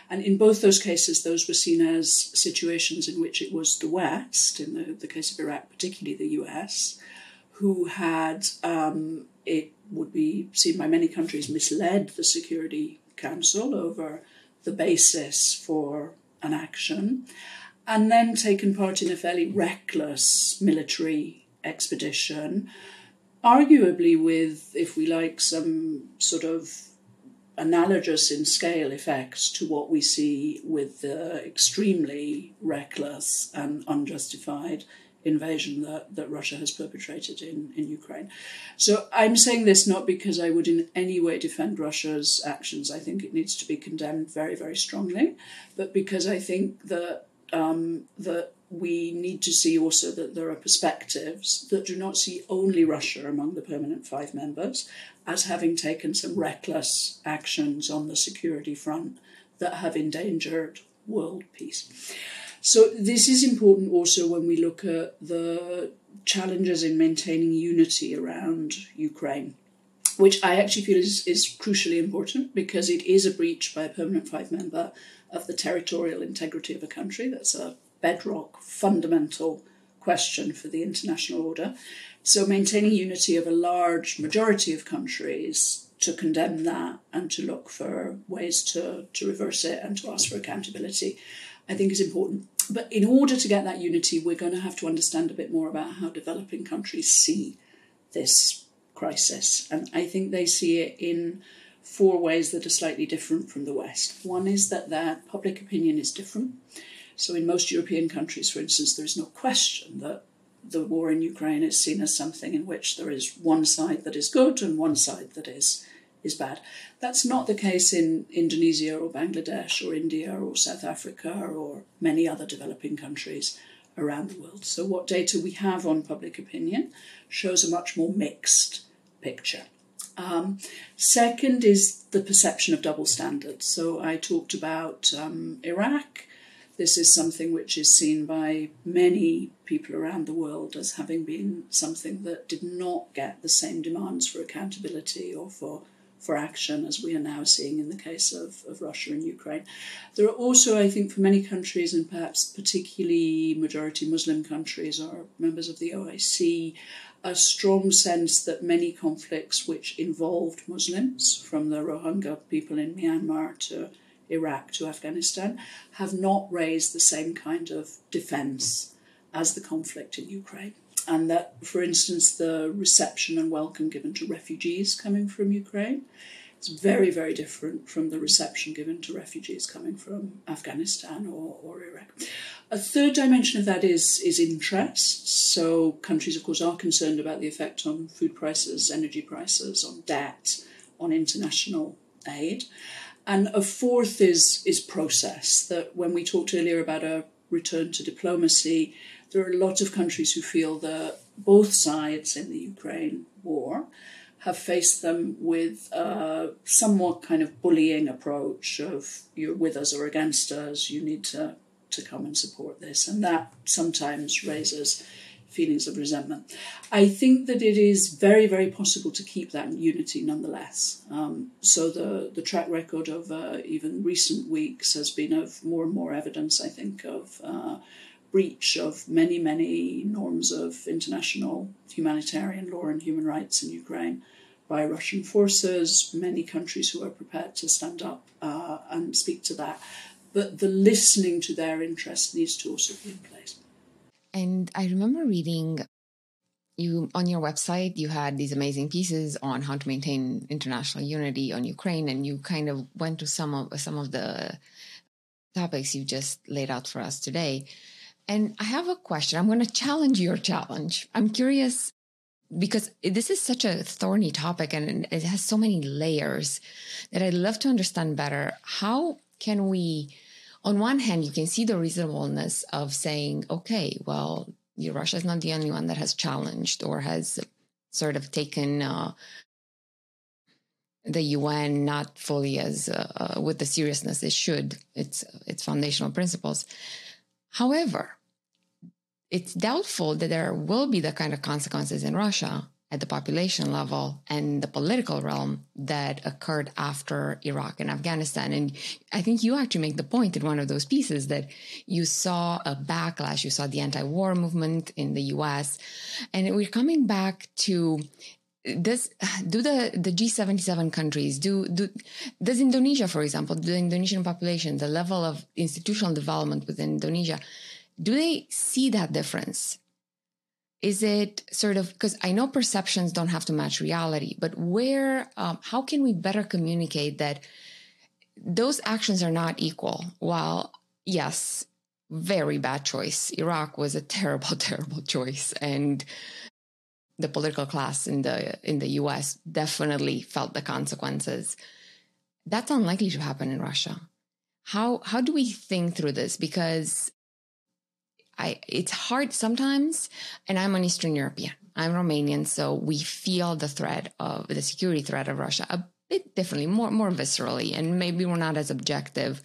And in both those cases, those were seen as situations in which it was the West, in the, the case of Iraq, particularly the US, who had, um, it would be seen by many countries, misled the Security Council over the basis for an action, and then taken part in a fairly reckless military expedition arguably with, if we like, some sort of analogous in scale effects to what we see with the extremely reckless and unjustified invasion that, that Russia has perpetrated in, in Ukraine. So I'm saying this not because I would in any way defend Russia's actions. I think it needs to be condemned very, very strongly, but because I think that um, that we need to see also that there are perspectives that do not see only Russia among the permanent five members as having taken some reckless actions on the security front that have endangered world peace. So, this is important also when we look at the challenges in maintaining unity around Ukraine, which I actually feel is, is crucially important because it is a breach by a permanent five member of the territorial integrity of a country. That's a bedrock, fundamental question for the international order. So, maintaining unity of a large majority of countries to condemn that and to look for ways to, to reverse it and to ask for accountability, I think is important. But in order to get that unity, we're going to have to understand a bit more about how developing countries see this crisis. And I think they see it in four ways that are slightly different from the West. One is that their public opinion is different. So, in most European countries, for instance, there is no question that the war in Ukraine is seen as something in which there is one side that is good and one side that is is bad. That's not the case in Indonesia or Bangladesh or India or South Africa or many other developing countries around the world. So, what data we have on public opinion shows a much more mixed picture. Um, second is the perception of double standards. So, I talked about um, Iraq. This is something which is seen by many people around the world as having been something that did not get the same demands for accountability or for for action, as we are now seeing in the case of, of Russia and Ukraine. There are also, I think, for many countries, and perhaps particularly majority Muslim countries or members of the OIC, a strong sense that many conflicts which involved Muslims, from the Rohingya people in Myanmar to Iraq to Afghanistan, have not raised the same kind of defense as the conflict in Ukraine and that, for instance, the reception and welcome given to refugees coming from Ukraine is very, very different from the reception given to refugees coming from Afghanistan or, or Iraq. A third dimension of that is, is interest. So, countries, of course, are concerned about the effect on food prices, energy prices, on debt, on international aid. And a fourth is, is process, that when we talked earlier about a return to diplomacy, there are a lot of countries who feel that both sides in the Ukraine war have faced them with a somewhat kind of bullying approach of you're with us or against us, you need to, to come and support this. And that sometimes raises feelings of resentment. I think that it is very, very possible to keep that unity nonetheless. Um, so the, the track record of uh, even recent weeks has been of more and more evidence, I think, of uh, breach of many, many norms of international humanitarian law and human rights in Ukraine by Russian forces, many countries who are prepared to stand up uh, and speak to that. But the listening to their interests needs to also be in place. And I remember reading you on your website you had these amazing pieces on how to maintain international unity on Ukraine and you kind of went to some of some of the topics you just laid out for us today and I have a question. I'm going to challenge your challenge. I'm curious because this is such a thorny topic and it has so many layers that I'd love to understand better. How can we, on one hand, you can see the reasonableness of saying, okay, well, Russia is not the only one that has challenged or has sort of taken uh, the UN not fully as uh, uh, with the seriousness it should. Its its foundational principles. However, it's doubtful that there will be the kind of consequences in Russia at the population level and the political realm that occurred after Iraq and Afghanistan. And I think you actually make the point in one of those pieces that you saw a backlash, you saw the anti war movement in the US. And we're coming back to does do the the G77 countries do do does Indonesia for example the Indonesian population the level of institutional development within Indonesia do they see that difference is it sort of because I know perceptions don't have to match reality, but where, um, how can we better communicate that those actions are not equal? While, yes, very bad choice. Iraq was a terrible, terrible choice. And the political class in the in the US definitely felt the consequences. That's unlikely to happen in Russia. How how do we think through this? Because I it's hard sometimes, and I'm an Eastern European. I'm Romanian, so we feel the threat of the security threat of Russia a bit differently, more more viscerally, and maybe we're not as objective.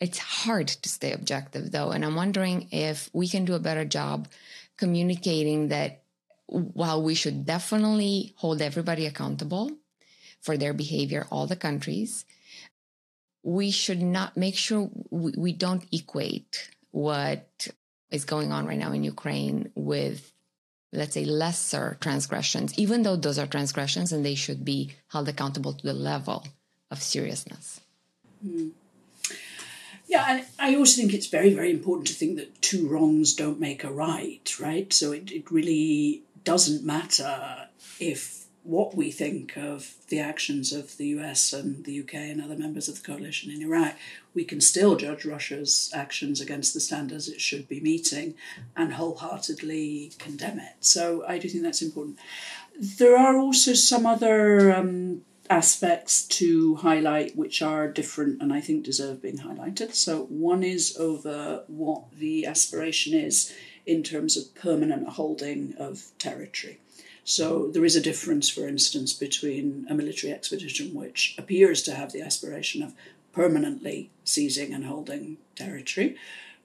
It's hard to stay objective though, and I'm wondering if we can do a better job communicating that while we should definitely hold everybody accountable for their behavior, all the countries, we should not make sure we, we don't equate what is going on right now in Ukraine with, let's say, lesser transgressions, even though those are transgressions and they should be held accountable to the level of seriousness. Mm. Yeah, and I also think it's very, very important to think that two wrongs don't make a right, right? So it, it really doesn't matter if what we think of the actions of the US and the UK and other members of the coalition in Iraq, we can still judge Russia's actions against the standards it should be meeting and wholeheartedly condemn it. So I do think that's important. There are also some other um, aspects to highlight which are different and I think deserve being highlighted. So one is over what the aspiration is in terms of permanent holding of territory. So there is a difference, for instance, between a military expedition which appears to have the aspiration of permanently seizing and holding territory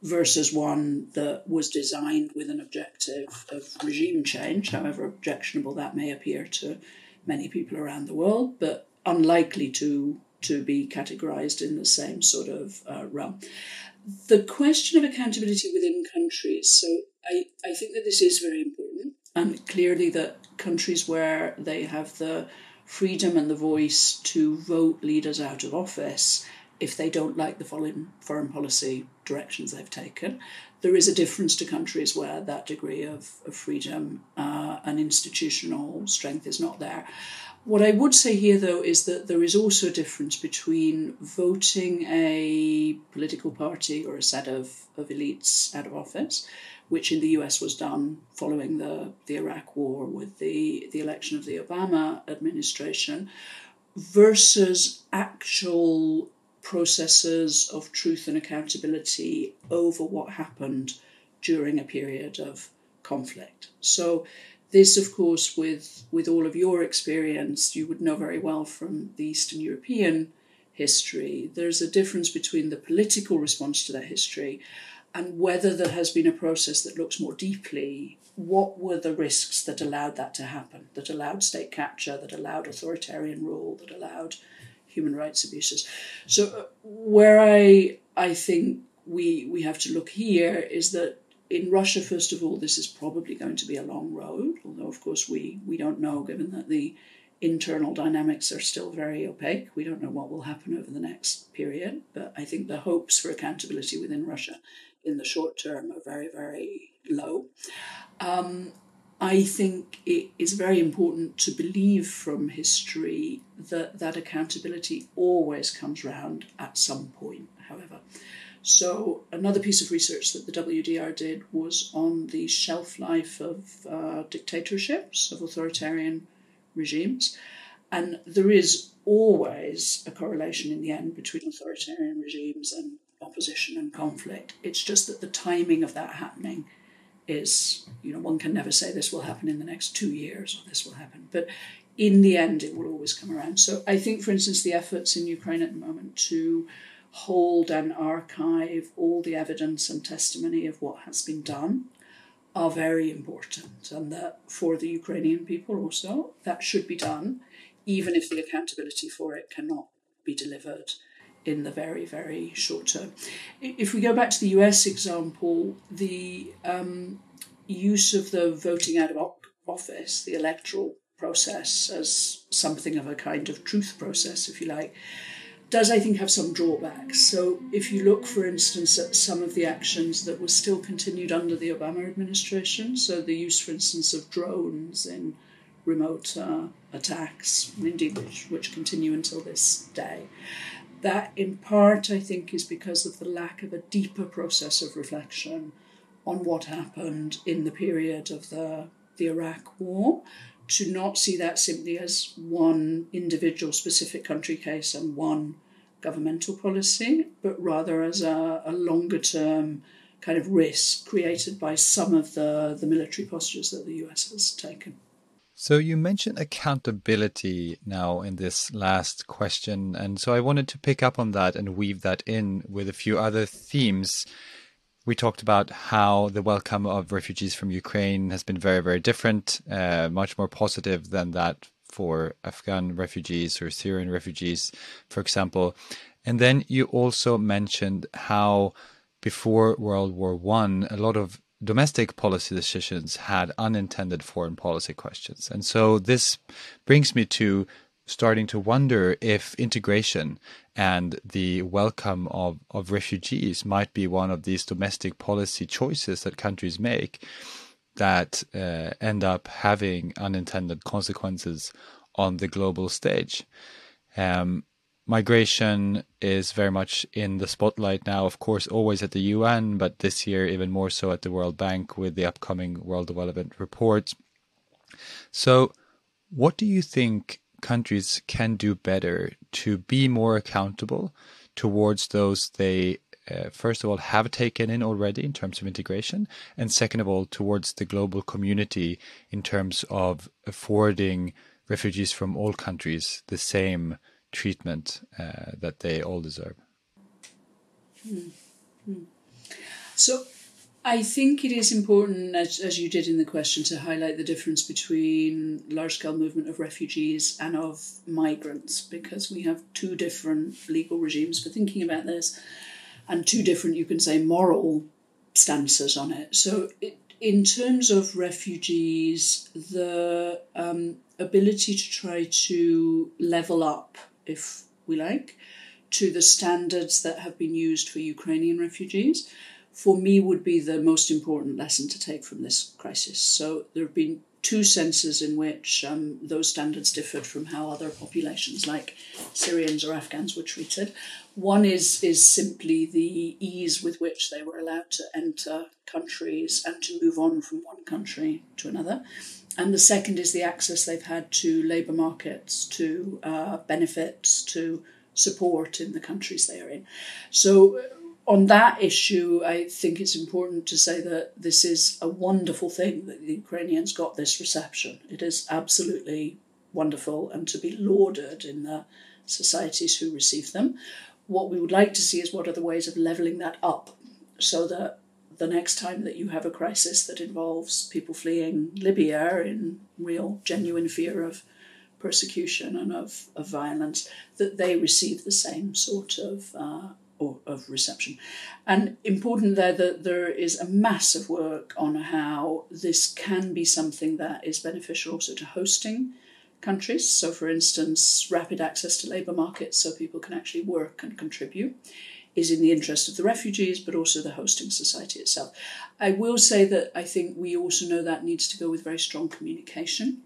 versus one that was designed with an objective of regime change, however objectionable that may appear to many people around the world, but unlikely to to be categorized in the same sort of uh, realm. The question of accountability within countries. So I, I think that this is very important. And clearly, that countries where they have the freedom and the voice to vote leaders out of office if they don't like the foreign, foreign policy directions they've taken. There is a difference to countries where that degree of, of freedom uh, and institutional strength is not there. What I would say here, though, is that there is also a difference between voting a political party or a set of, of elites out of office which in the US was done following the, the Iraq war with the, the election of the Obama administration, versus actual processes of truth and accountability over what happened during a period of conflict. So, this, of course, with, with all of your experience, you would know very well from the Eastern European history, there's a difference between the political response to that history and whether there has been a process that looks more deeply what were the risks that allowed that to happen, that allowed state capture, that allowed authoritarian rule, that allowed human rights abuses. So uh, where I I think we we have to look here is that in Russia, first of all, this is probably going to be a long road, although of course we, we don't know given that the internal dynamics are still very opaque. We don't know what will happen over the next period, but I think the hopes for accountability within Russia in the short term are very, very low. Um, I think it is very important to believe from history that that accountability always comes round at some point, however. So, another piece of research that the WDR did was on the shelf life of uh, dictatorships, of authoritarian regimes. And there is always a correlation in the end between authoritarian regimes and opposition and conflict. It's just that the timing of that happening is, you know, one can never say this will happen in the next two years or this will happen. But in the end, it will always come around. So I think, for instance, the efforts in Ukraine at the moment to hold and archive all the evidence and testimony of what has been done are very important. And that for the Ukrainian people also, that should be done, even if the accountability for it cannot be delivered in the very, very short term. If we go back to the US example, the um, use of the voting out of office, the electoral process, as something of a kind of truth process, if you like, does, I think, have some drawbacks. So, if you look, for instance, at some of the actions that were still continued under the Obama administration, so the use, for instance, of drones in remote uh, attacks, indeed, which, which continue until this day, that in part, I think, is because of the lack of a deeper process of reflection on what happened in the period of the, the Iraq War to not see that simply as one individual specific country case and one governmental policy, but rather as a, a longer term kind of risk created by some of the, the military postures that the US has taken. So you mentioned accountability now in this last question. And so I wanted to pick up on that and weave that in with a few other themes. We talked about how the welcome of refugees from Ukraine has been very, very different, uh, much more positive than that for Afghan refugees or Syrian refugees, for example. And then you also mentioned how before World War One, a lot of domestic policy decisions had unintended foreign policy questions. And so this brings me to starting to wonder if integration and the welcome of, of refugees might be one of these domestic policy choices that countries make that uh, end up having unintended consequences on the global stage. Um, migration is very much in the spotlight now, of course, always at the UN, but this year even more so at the World Bank with the upcoming World Development Report. So, what do you think countries can do better to be more accountable towards those they uh, first of all have taken in already in terms of integration, and second of all towards the global community in terms of affording refugees from all countries the same treatment uh, that they all deserve. Mm-hmm. So, I think it is important, as, as you did in the question, to highlight the difference between large scale movement of refugees and of migrants, because we have two different legal regimes for thinking about this and two different, you can say, moral stances on it. So, it, in terms of refugees, the um, ability to try to level up, if we like, to the standards that have been used for Ukrainian refugees, for me would be the most important lesson to take from this crisis. So there have been two senses in which um, those standards differed from how other populations like Syrians or Afghans were treated. One is is simply the ease with which they were allowed to enter countries and to move on from one country to another. And the second is the access they've had to labour markets, to uh, benefits, to support in the countries they are in. So on that issue, I think it's important to say that this is a wonderful thing that the Ukrainians got this reception. It is absolutely wonderful and to be lauded in the societies who receive them. What we would like to see is what are the ways of levelling that up so that the next time that you have a crisis that involves people fleeing Libya in real, genuine fear of persecution and of, of violence, that they receive the same sort of uh, of reception. And important there that there is a massive work on how this can be something that is beneficial also to hosting countries. So, for instance, rapid access to labour markets so people can actually work and contribute is in the interest of the refugees, but also the hosting society itself. I will say that I think we also know that needs to go with very strong communication.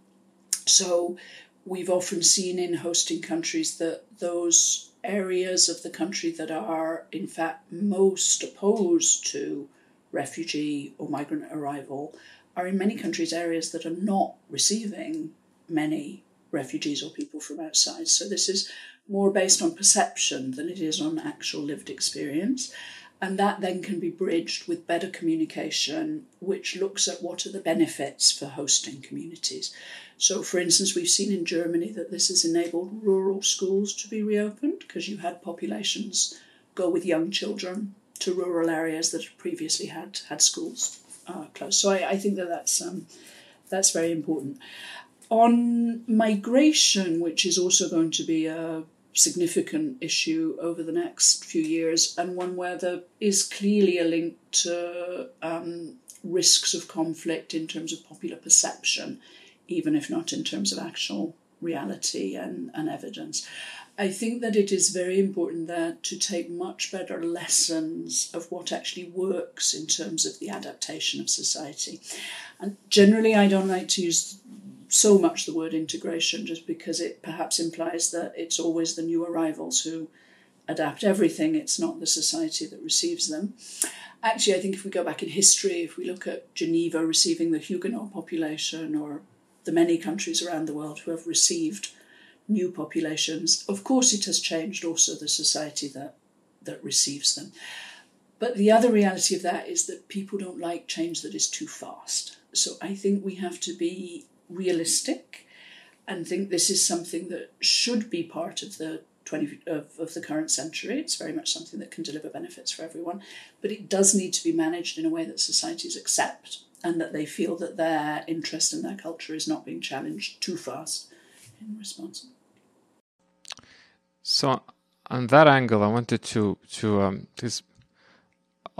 So, we've often seen in hosting countries that those areas of the country that are, in fact, most opposed to refugee or migrant arrival are in many countries areas that are not receiving many refugees or people from outside. So this is more based on perception than it is on actual lived experience. And that then can be bridged with better communication, which looks at what are the benefits for hosting communities. So, for instance, we've seen in Germany that this has enabled rural schools to be reopened because you had populations go with young children to rural areas that previously had had schools uh, closed. So, I, I, think that that's um, that's very important. On migration, which is also going to be a significant issue over the next few years, and one where there is clearly a link to um, risks of conflict in terms of popular perception, even if not in terms of actual reality and, and evidence. I think that it is very important that to take much better lessons of what actually works in terms of the adaptation of society. And generally, I don't like to use so much the word integration just because it perhaps implies that it's always the new arrivals who adapt everything, it's not the society that receives them. Actually, I think if we go back in history, if we look at Geneva receiving the Huguenot population or the many countries around the world who have received new populations, of course it has changed also the society that, that receives them. But the other reality of that is that people don't like change that is too fast. So I think we have to be realistic and think this is something that should be part of the 20 of, of the current century. It's very much something that can deliver benefits for everyone, but it does need to be managed in a way that societies accept and that they feel that their interest in their culture is not being challenged too fast in response. So, on that angle, I wanted to to um,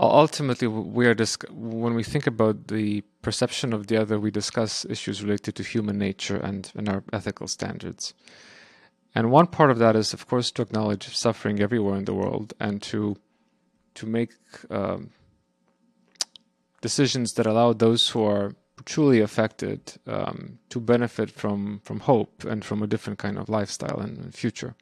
ultimately we are disc- when we think about the perception of the other, we discuss issues related to human nature and and our ethical standards. And one part of that is, of course, to acknowledge suffering everywhere in the world and to to make um, decisions that allow those who are truly affected um, to benefit from from hope and from a different kind of lifestyle and future.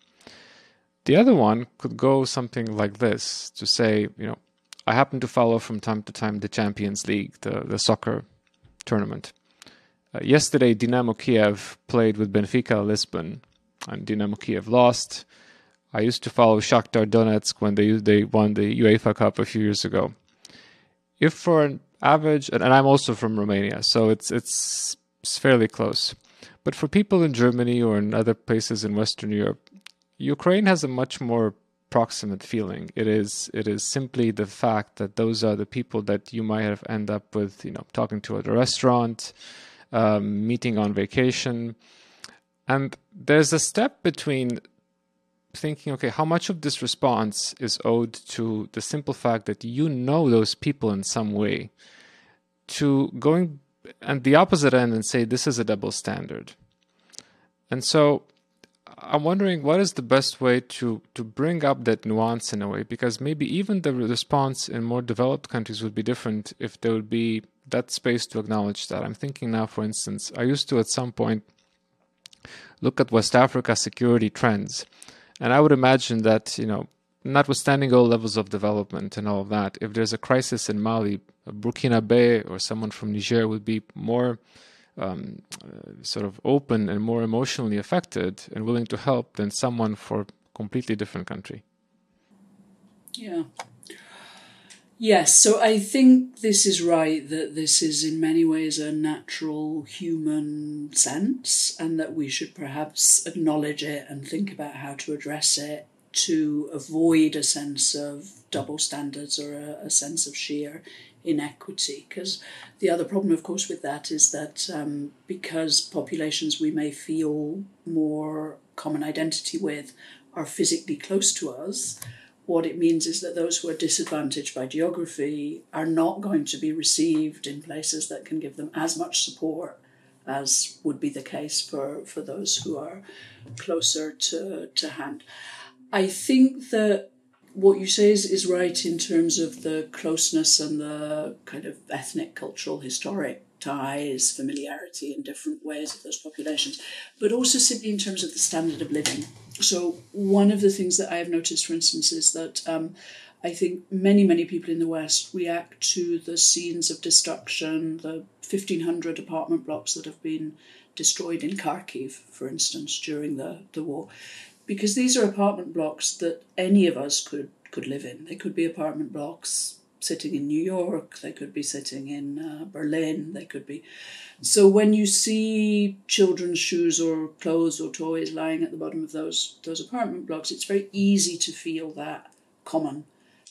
The other one could go something like this to say, you know, I happen to follow from time to time the Champions League, the, the soccer tournament. Uh, yesterday, Dynamo Kiev played with Benfica Lisbon, and Dynamo Kiev lost. I used to follow Shakhtar Donetsk when they they won the UEFA Cup a few years ago. If for an average, and I'm also from Romania, so it's it's, it's fairly close. But for people in Germany or in other places in Western Europe, Ukraine has a much more proximate feeling. It is it is simply the fact that those are the people that you might have end up with, you know, talking to at a restaurant, um, meeting on vacation, and there's a step between thinking, okay, how much of this response is owed to the simple fact that you know those people in some way, to going and the opposite end and say this is a double standard. And so I'm wondering what is the best way to to bring up that nuance in a way because maybe even the response in more developed countries would be different if there would be that space to acknowledge that. I'm thinking now, for instance, I used to at some point look at West Africa security trends, and I would imagine that you know, notwithstanding all levels of development and all of that, if there's a crisis in Mali, Burkina Faso or someone from Niger would be more um, uh, sort of open and more emotionally affected and willing to help than someone for a completely different country. Yeah. Yes, so I think this is right that this is in many ways a natural human sense and that we should perhaps acknowledge it and think about how to address it to avoid a sense of double standards or a, a sense of sheer inequity. Because the other problem, of course, with that is that um, because populations we may feel more common identity with are physically close to us, what it means is that those who are disadvantaged by geography are not going to be received in places that can give them as much support as would be the case for, for those who are closer to, to hand. I think that what you say is, is right in terms of the closeness and the kind of ethnic, cultural, historic ties, familiarity in different ways of those populations, but also simply in terms of the standard of living. So, one of the things that I have noticed, for instance, is that um, I think many, many people in the West react to the scenes of destruction, the 1,500 apartment blocks that have been destroyed in Kharkiv, for instance, during the, the war because these are apartment blocks that any of us could could live in. They could be apartment blocks sitting in New York. They could be sitting in uh, Berlin. They could be. So when you see children's shoes or clothes or toys lying at the bottom of those those apartment blocks, it's very easy to feel that common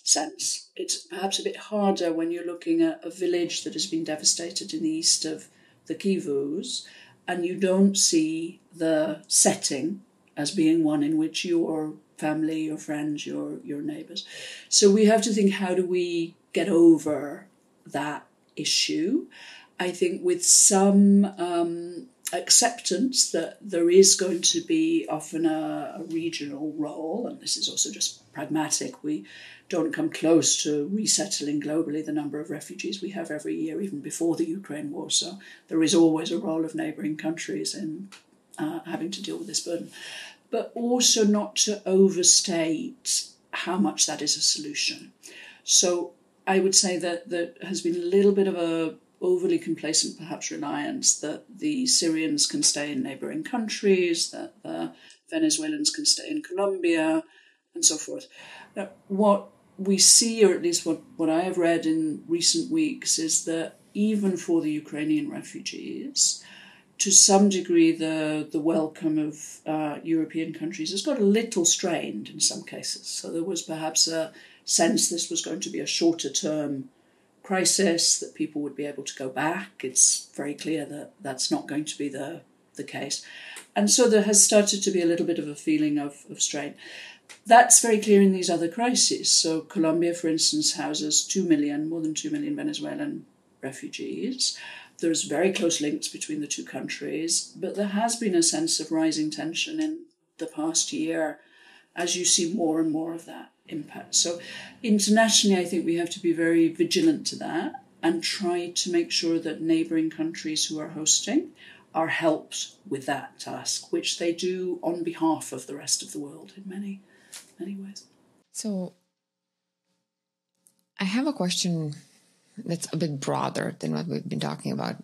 sense. It's perhaps a bit harder when you're looking at a village that has been devastated in the east of the Kivus, and you don't see the setting as being one in which your family, your friends, your your neighbours. So we have to think how do we get over that issue? I think with some um, acceptance that there is going to be often a, a, regional role, and this is also just pragmatic. We don't come close to resettling globally the number of refugees we have every year, even before the Ukraine war. So there is always a role of neighbouring countries in uh, having to deal with this burden, but also not to overstate how much that is a solution. So I would say that there has been a little bit of a overly complacent, perhaps, reliance that the Syrians can stay in neighboring countries, that the Venezuelans can stay in Colombia, and so forth. Now, what we see, or at least what, what I have read in recent weeks, is that even for the Ukrainian refugees, to some degree, the, the welcome of uh, European countries has got a little strained in some cases. So there was perhaps a sense this was going to be a shorter term crisis, that people would be able to go back. It's very clear that that's not going to be the, the case. And so there has started to be a little bit of a feeling of, of strain. That's very clear in these other crises. So, Colombia, for instance, houses 2 million, more than 2 million Venezuelan refugees. There's very close links between the two countries, but there has been a sense of rising tension in the past year as you see more and more of that impact. So, internationally, I think we have to be very vigilant to that and try to make sure that neighbouring countries who are hosting are helped with that task, which they do on behalf of the rest of the world in many, many ways. So, I have a question that's a bit broader than what we've been talking about.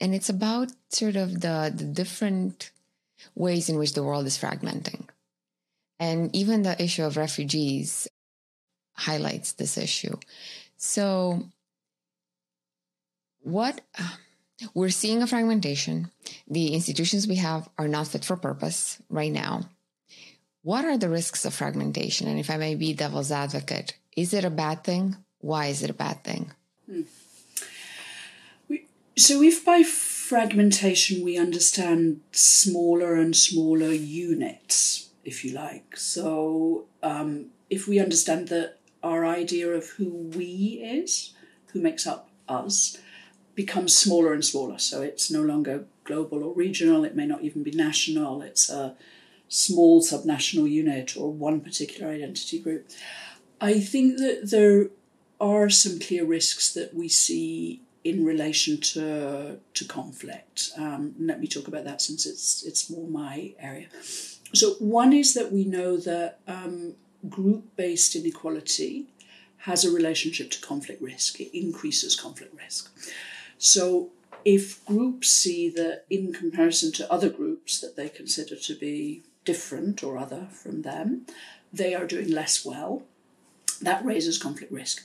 And it's about sort of the, the different ways in which the world is fragmenting. And even the issue of refugees highlights this issue. So, what we're seeing a fragmentation. The institutions we have are not fit for purpose right now. What are the risks of fragmentation? And if I may be devil's advocate, is it a bad thing? Why is it a bad thing? Hmm. We, so, if by fragmentation we understand smaller and smaller units, if you like. So um, if we understand that our idea of who we is, who makes up us, becomes smaller and smaller. So it's no longer global or regional, it may not even be national, it's a small subnational unit or one particular identity group. I think that there are some clear risks that we see in relation to to conflict. Um, let me talk about that since it's it's more my area. So, one is that we know that um, group based inequality has a relationship to conflict risk, it increases conflict risk. So, if groups see that in comparison to other groups that they consider to be different or other from them, they are doing less well, that raises conflict risk.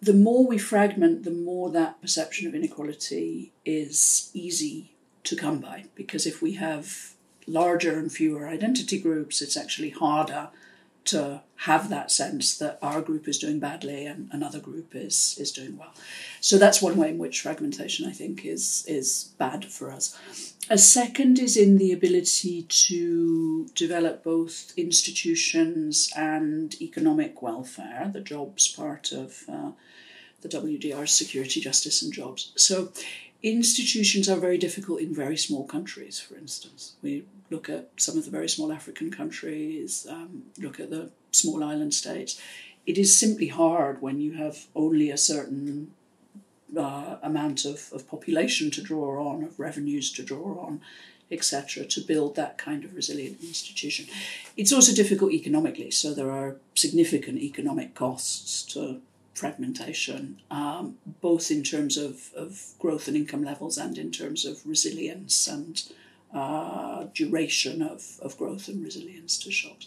The more we fragment, the more that perception of inequality is easy to come by. Because if we have larger and fewer identity groups, it's actually harder to have that sense that our group is doing badly and another group is is doing well. So that's one way in which fragmentation I think is is bad for us. A second is in the ability to develop both institutions and economic welfare, the jobs part of uh, the WDR security, justice, and jobs. So institutions are very difficult in very small countries, for instance. We look at some of the very small African countries, um, look at the small island states. It is simply hard when you have only a certain uh, amount of, of population to draw on, of revenues to draw on, etc., to build that kind of resilient institution. It's also difficult economically, so there are significant economic costs to fragmentation, um, both in terms of, of growth and income levels and in terms of resilience and uh, duration of, of growth and resilience to shocks.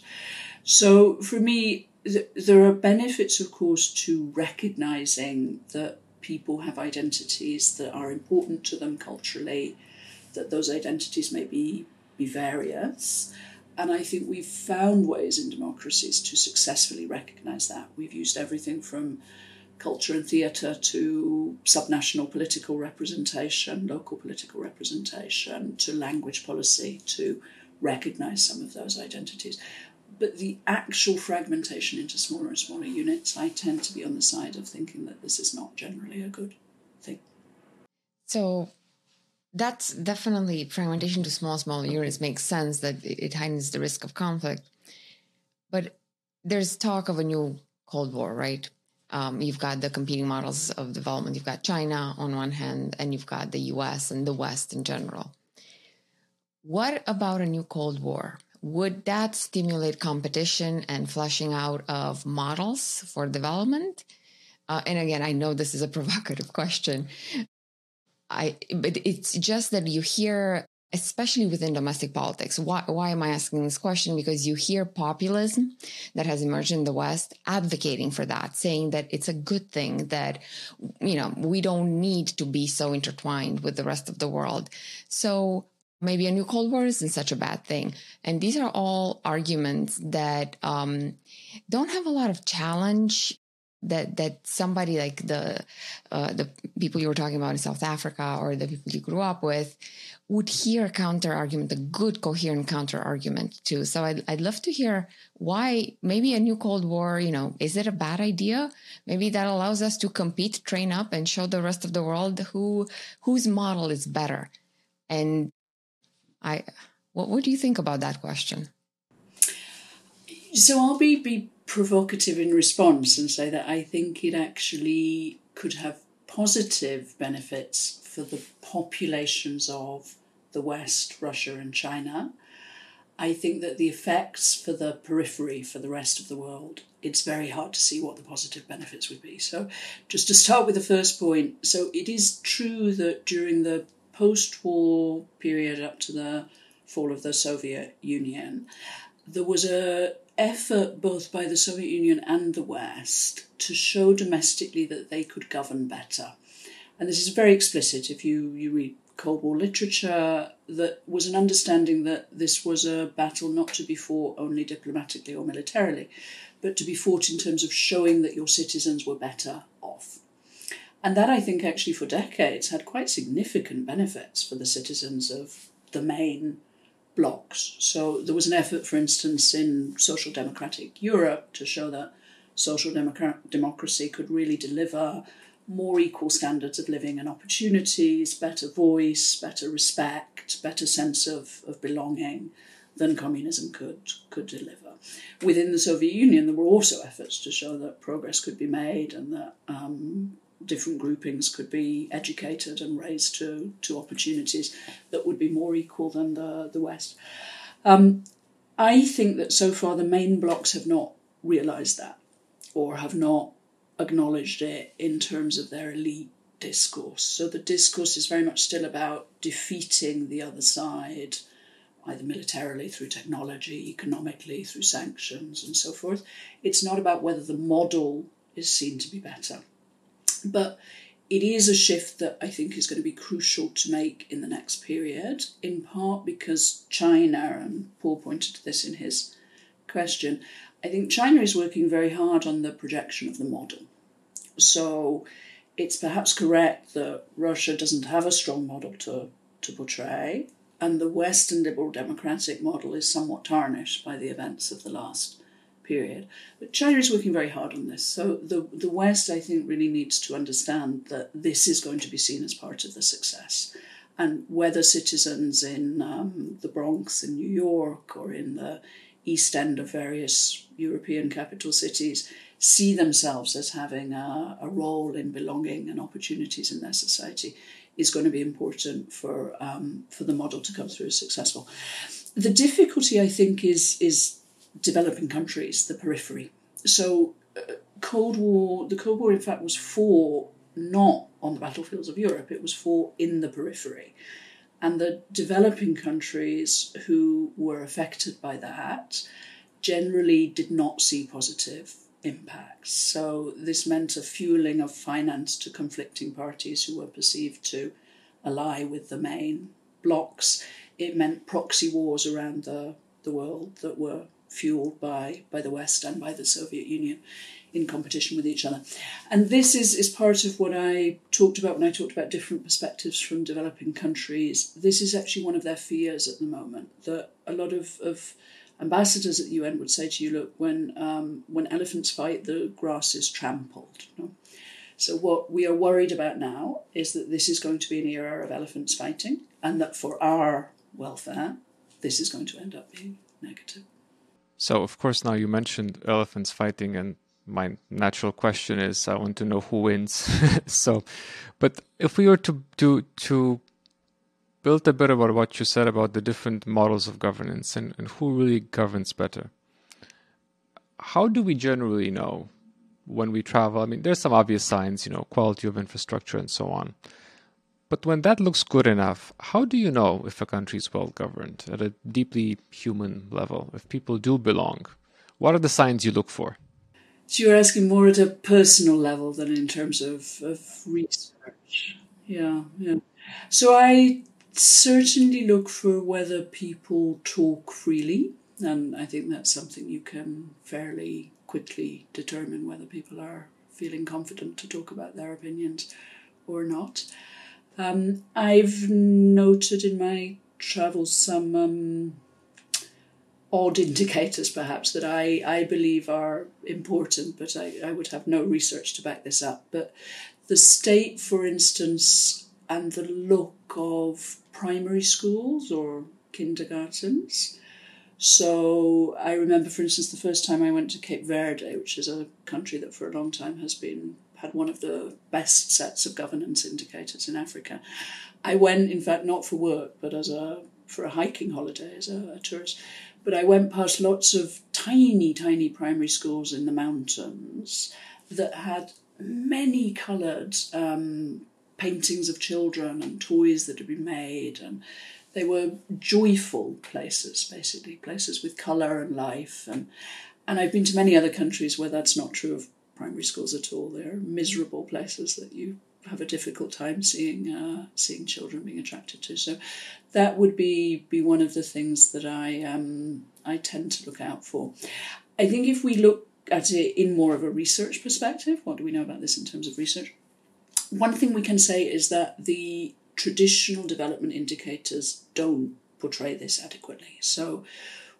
So for me, th- there are benefits, of course, to recognizing that people have identities that are important to them culturally, that those identities may be, be various. And I think we've found ways in democracies to successfully recognize that. We've used everything from culture and theatre to subnational political representation, local political representation, to language policy to recognise some of those identities. But the actual fragmentation into smaller and smaller units, I tend to be on the side of thinking that this is not generally a good thing. So, that's definitely fragmentation to small, small units makes sense that it heightens the risk of conflict. But there's talk of a new Cold War, right? Um, you've got the competing models of development. You've got China on one hand, and you've got the US and the West in general. What about a new Cold War? Would that stimulate competition and fleshing out of models for development? Uh, and again, I know this is a provocative question, I but it's just that you hear especially within domestic politics. Why, why am I asking this question? Because you hear populism that has emerged in the West advocating for that, saying that it's a good thing that, you know, we don't need to be so intertwined with the rest of the world. So maybe a new Cold War isn't such a bad thing. And these are all arguments that um, don't have a lot of challenge that that somebody like the uh, the people you were talking about in South Africa or the people you grew up with would hear a counter argument, a good coherent counter argument too. So I'd I'd love to hear why maybe a new Cold War. You know, is it a bad idea? Maybe that allows us to compete, train up, and show the rest of the world who whose model is better. And I, what what do you think about that question? So I'll be be provocative in response and say that I think it actually could have positive benefits for the populations of the West, Russia, and China. I think that the effects for the periphery, for the rest of the world, it's very hard to see what the positive benefits would be. So, just to start with the first point, so it is true that during the post war period up to the fall of the Soviet Union, there was a effort both by the Soviet Union and the West to show domestically that they could govern better. And this is very explicit if you, you read Cold War literature, that was an understanding that this was a battle not to be fought only diplomatically or militarily, but to be fought in terms of showing that your citizens were better off. And that, I think, actually for decades had quite significant benefits for the citizens of the main blocs. So there was an effort, for instance, in social democratic Europe to show that social democracy could really deliver more equal standards of living and opportunities, better voice, better respect, better sense of, of belonging than communism could could deliver. Within the Soviet Union, there were also efforts to show that progress could be made and that um, different groupings could be educated and raised to, to opportunities that would be more equal than the, the West. Um, I think that so far the main blocs have not realised that or have not acknowledged it in terms of their elite discourse. So the discourse is very much still about defeating the other side, either militarily, through technology, economically, through sanctions, and so forth. It's not about whether the model is seen to be better. But it is a shift that I think is going to be crucial to make in the next period, in part because China, and Paul pointed to this in his question, I think China is working very hard on the projection of the model. So it's perhaps correct that Russia doesn't have a strong model to, to portray, and the Western liberal democratic model is somewhat tarnished by the events of the last period. But China is working very hard on this. So the, the West, I think, really needs to understand that this is going to be seen as part of the success. And whether citizens in um, the Bronx in New York or in the East End of various European capital cities see themselves as having a, a role in belonging and opportunities in their society is going to be important for um, for the model to come through as successful. The difficulty, I think, is is developing countries, the periphery. So, uh, Cold War, the Cold War, in fact, was fought not on the battlefields of Europe, it was fought in the periphery. And the developing countries who were affected by that generally did not see positive impacts. So, this meant a fueling of finance to conflicting parties who were perceived to ally with the main blocs. It meant proxy wars around the, the world that were fueled by, by the West and by the Soviet Union in competition with each other. And this is, is part of what I talked about when I talked about different perspectives from developing countries. This is actually one of their fears at the moment, that a lot of, of ambassadors at the UN would say to you, look, when, um, when elephants fight, the grass is trampled. You know? So, what we are worried about now is that this is going to be an era of elephants fighting, and that for our welfare, this is going to end up being negative. So, of course, now you mentioned elephants fighting, and my natural question is I want to know who wins. so, but if we were to, to, to build a bit about what you said about the different models of governance and, and who really governs better, how do we generally know when we travel. I mean, there's some obvious signs, you know, quality of infrastructure and so on. But when that looks good enough, how do you know if a country is well governed at a deeply human level, if people do belong? What are the signs you look for? So you're asking more at a personal level than in terms of, of research. Yeah, yeah. So I certainly look for whether people talk freely, and I think that's something you can fairly quickly determine whether people are feeling confident to talk about their opinions or not. Um, I've noted in my travels some um, odd indicators, perhaps, that I, I believe are important, but I, I would have no research to back this up. But the state, for instance, and the look of primary schools or kindergartens so I remember, for instance, the first time I went to Cape Verde, which is a country that for a long time has been had one of the best sets of governance indicators in Africa. I went, in fact, not for work, but as a for a hiking holiday as a, a tourist. But I went past lots of tiny, tiny primary schools in the mountains that had many coloured um, paintings of children and toys that had been made and they were joyful places, basically, places with colour and life. And, and I've been to many other countries where that's not true of primary schools at all. They're miserable places that you have a difficult time seeing uh, seeing children being attracted to. So that would be be one of the things that I um, I tend to look out for. I think if we look at it in more of a research perspective, what do we know about this in terms of research? One thing we can say is that the traditional development indicators don't portray this adequately. So,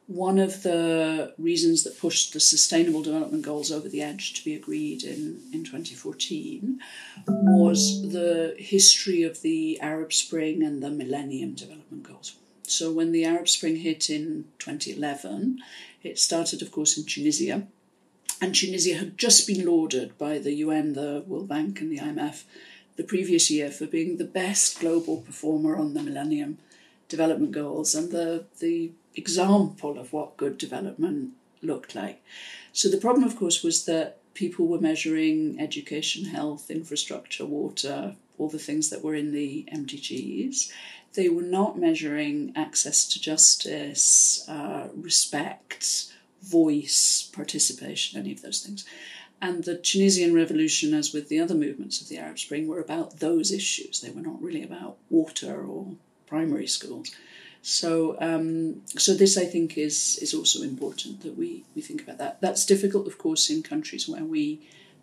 one of the reasons that pushed the Sustainable Development Goals over the edge to be agreed in, in 2014 was the history of the Arab Spring and the Millennium Development Goals. So, when the Arab Spring hit in 2011, it started, of course, in Tunisia. And Tunisia had just been lauded by the UN, the World Bank, and the IMF the previous year for being the best global performer on the Millennium Development Goals and the, the example of what good development looked like. So the problem, of course, was that people were measuring education, health, infrastructure, water, all the things that were in the MDGs. They were not measuring access to justice, uh, respect, voice, participation, any of those things. And the Tunisian revolution, as with the other movements of the Arab Spring, were about those issues. They were not really about water or primary schools. So, um, so this I think is is also important that we we think about that. That's difficult, of course, in countries where we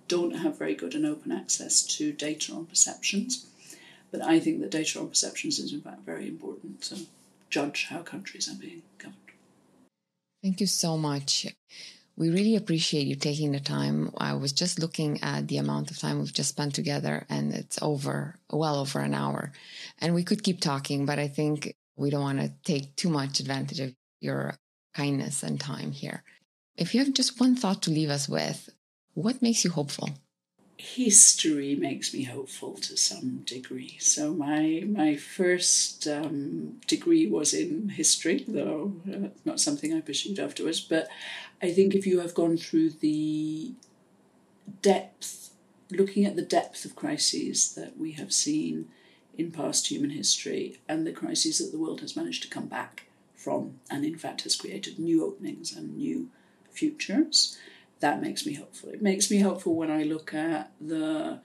don't have very good and open access to data on perceptions. But I think that data on perceptions is in fact very important to judge how countries are being governed. Thank you so much. We really appreciate you taking the time. I was just looking at the amount of time we've just spent together, and it's over, well over an hour. And we could keep talking, but I think we don't want to take too much advantage of your kindness and time here. If you have just one thought to leave us with, what makes you hopeful? History makes me hopeful to some degree. So my my first um, degree was in history, though uh, not something I pursued afterwards. But I think if you have gone through the depth, looking at the depth of crises that we have seen in past human history, and the crises that the world has managed to come back from, and in fact has created new openings and new futures that makes me hopeful. It makes me hopeful when I look at the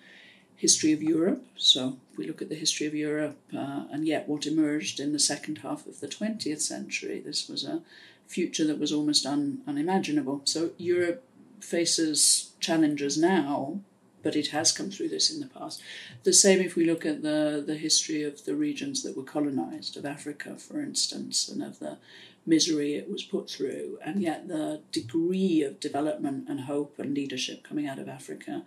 history of Europe. So if we look at the history of Europe uh, and yet what emerged in the second half of the 20th century. This was a future that was almost un- unimaginable. So Europe faces challenges now, but it has come through this in the past. The same if we look at the, the history of the regions that were colonized, of Africa, for instance, and of the misery it was put through, and yet the degree of development and hope and leadership coming out of Africa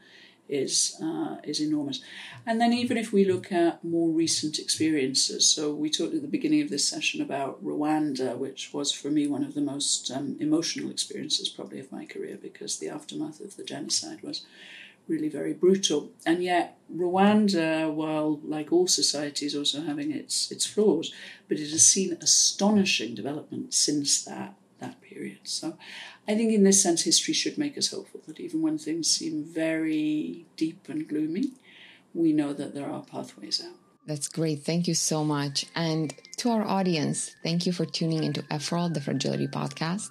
is uh, is enormous. And then even if we look at more recent experiences, so we talked at the beginning of this session about Rwanda, which was for me one of the most um, emotional experiences probably of my career because the aftermath of the genocide was really very brutal. And yet Rwanda, while like all societies also having its its flaws, but it has seen astonishing development since that that period. So I think in this sense, history should make us hopeful that even when things seem very deep and gloomy, we know that there are pathways out. That's great. Thank you so much. And to our audience, thank you for tuning into EFRAL, the Fragility Podcast.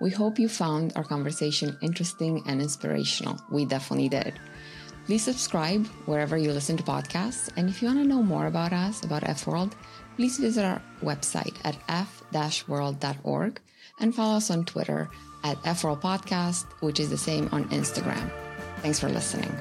We hope you found our conversation interesting and inspirational. We definitely did. Please subscribe wherever you listen to podcasts. And if you want to know more about us, about F World, please visit our website at f-world.org and follow us on Twitter at FRL Podcast, which is the same on Instagram. Thanks for listening.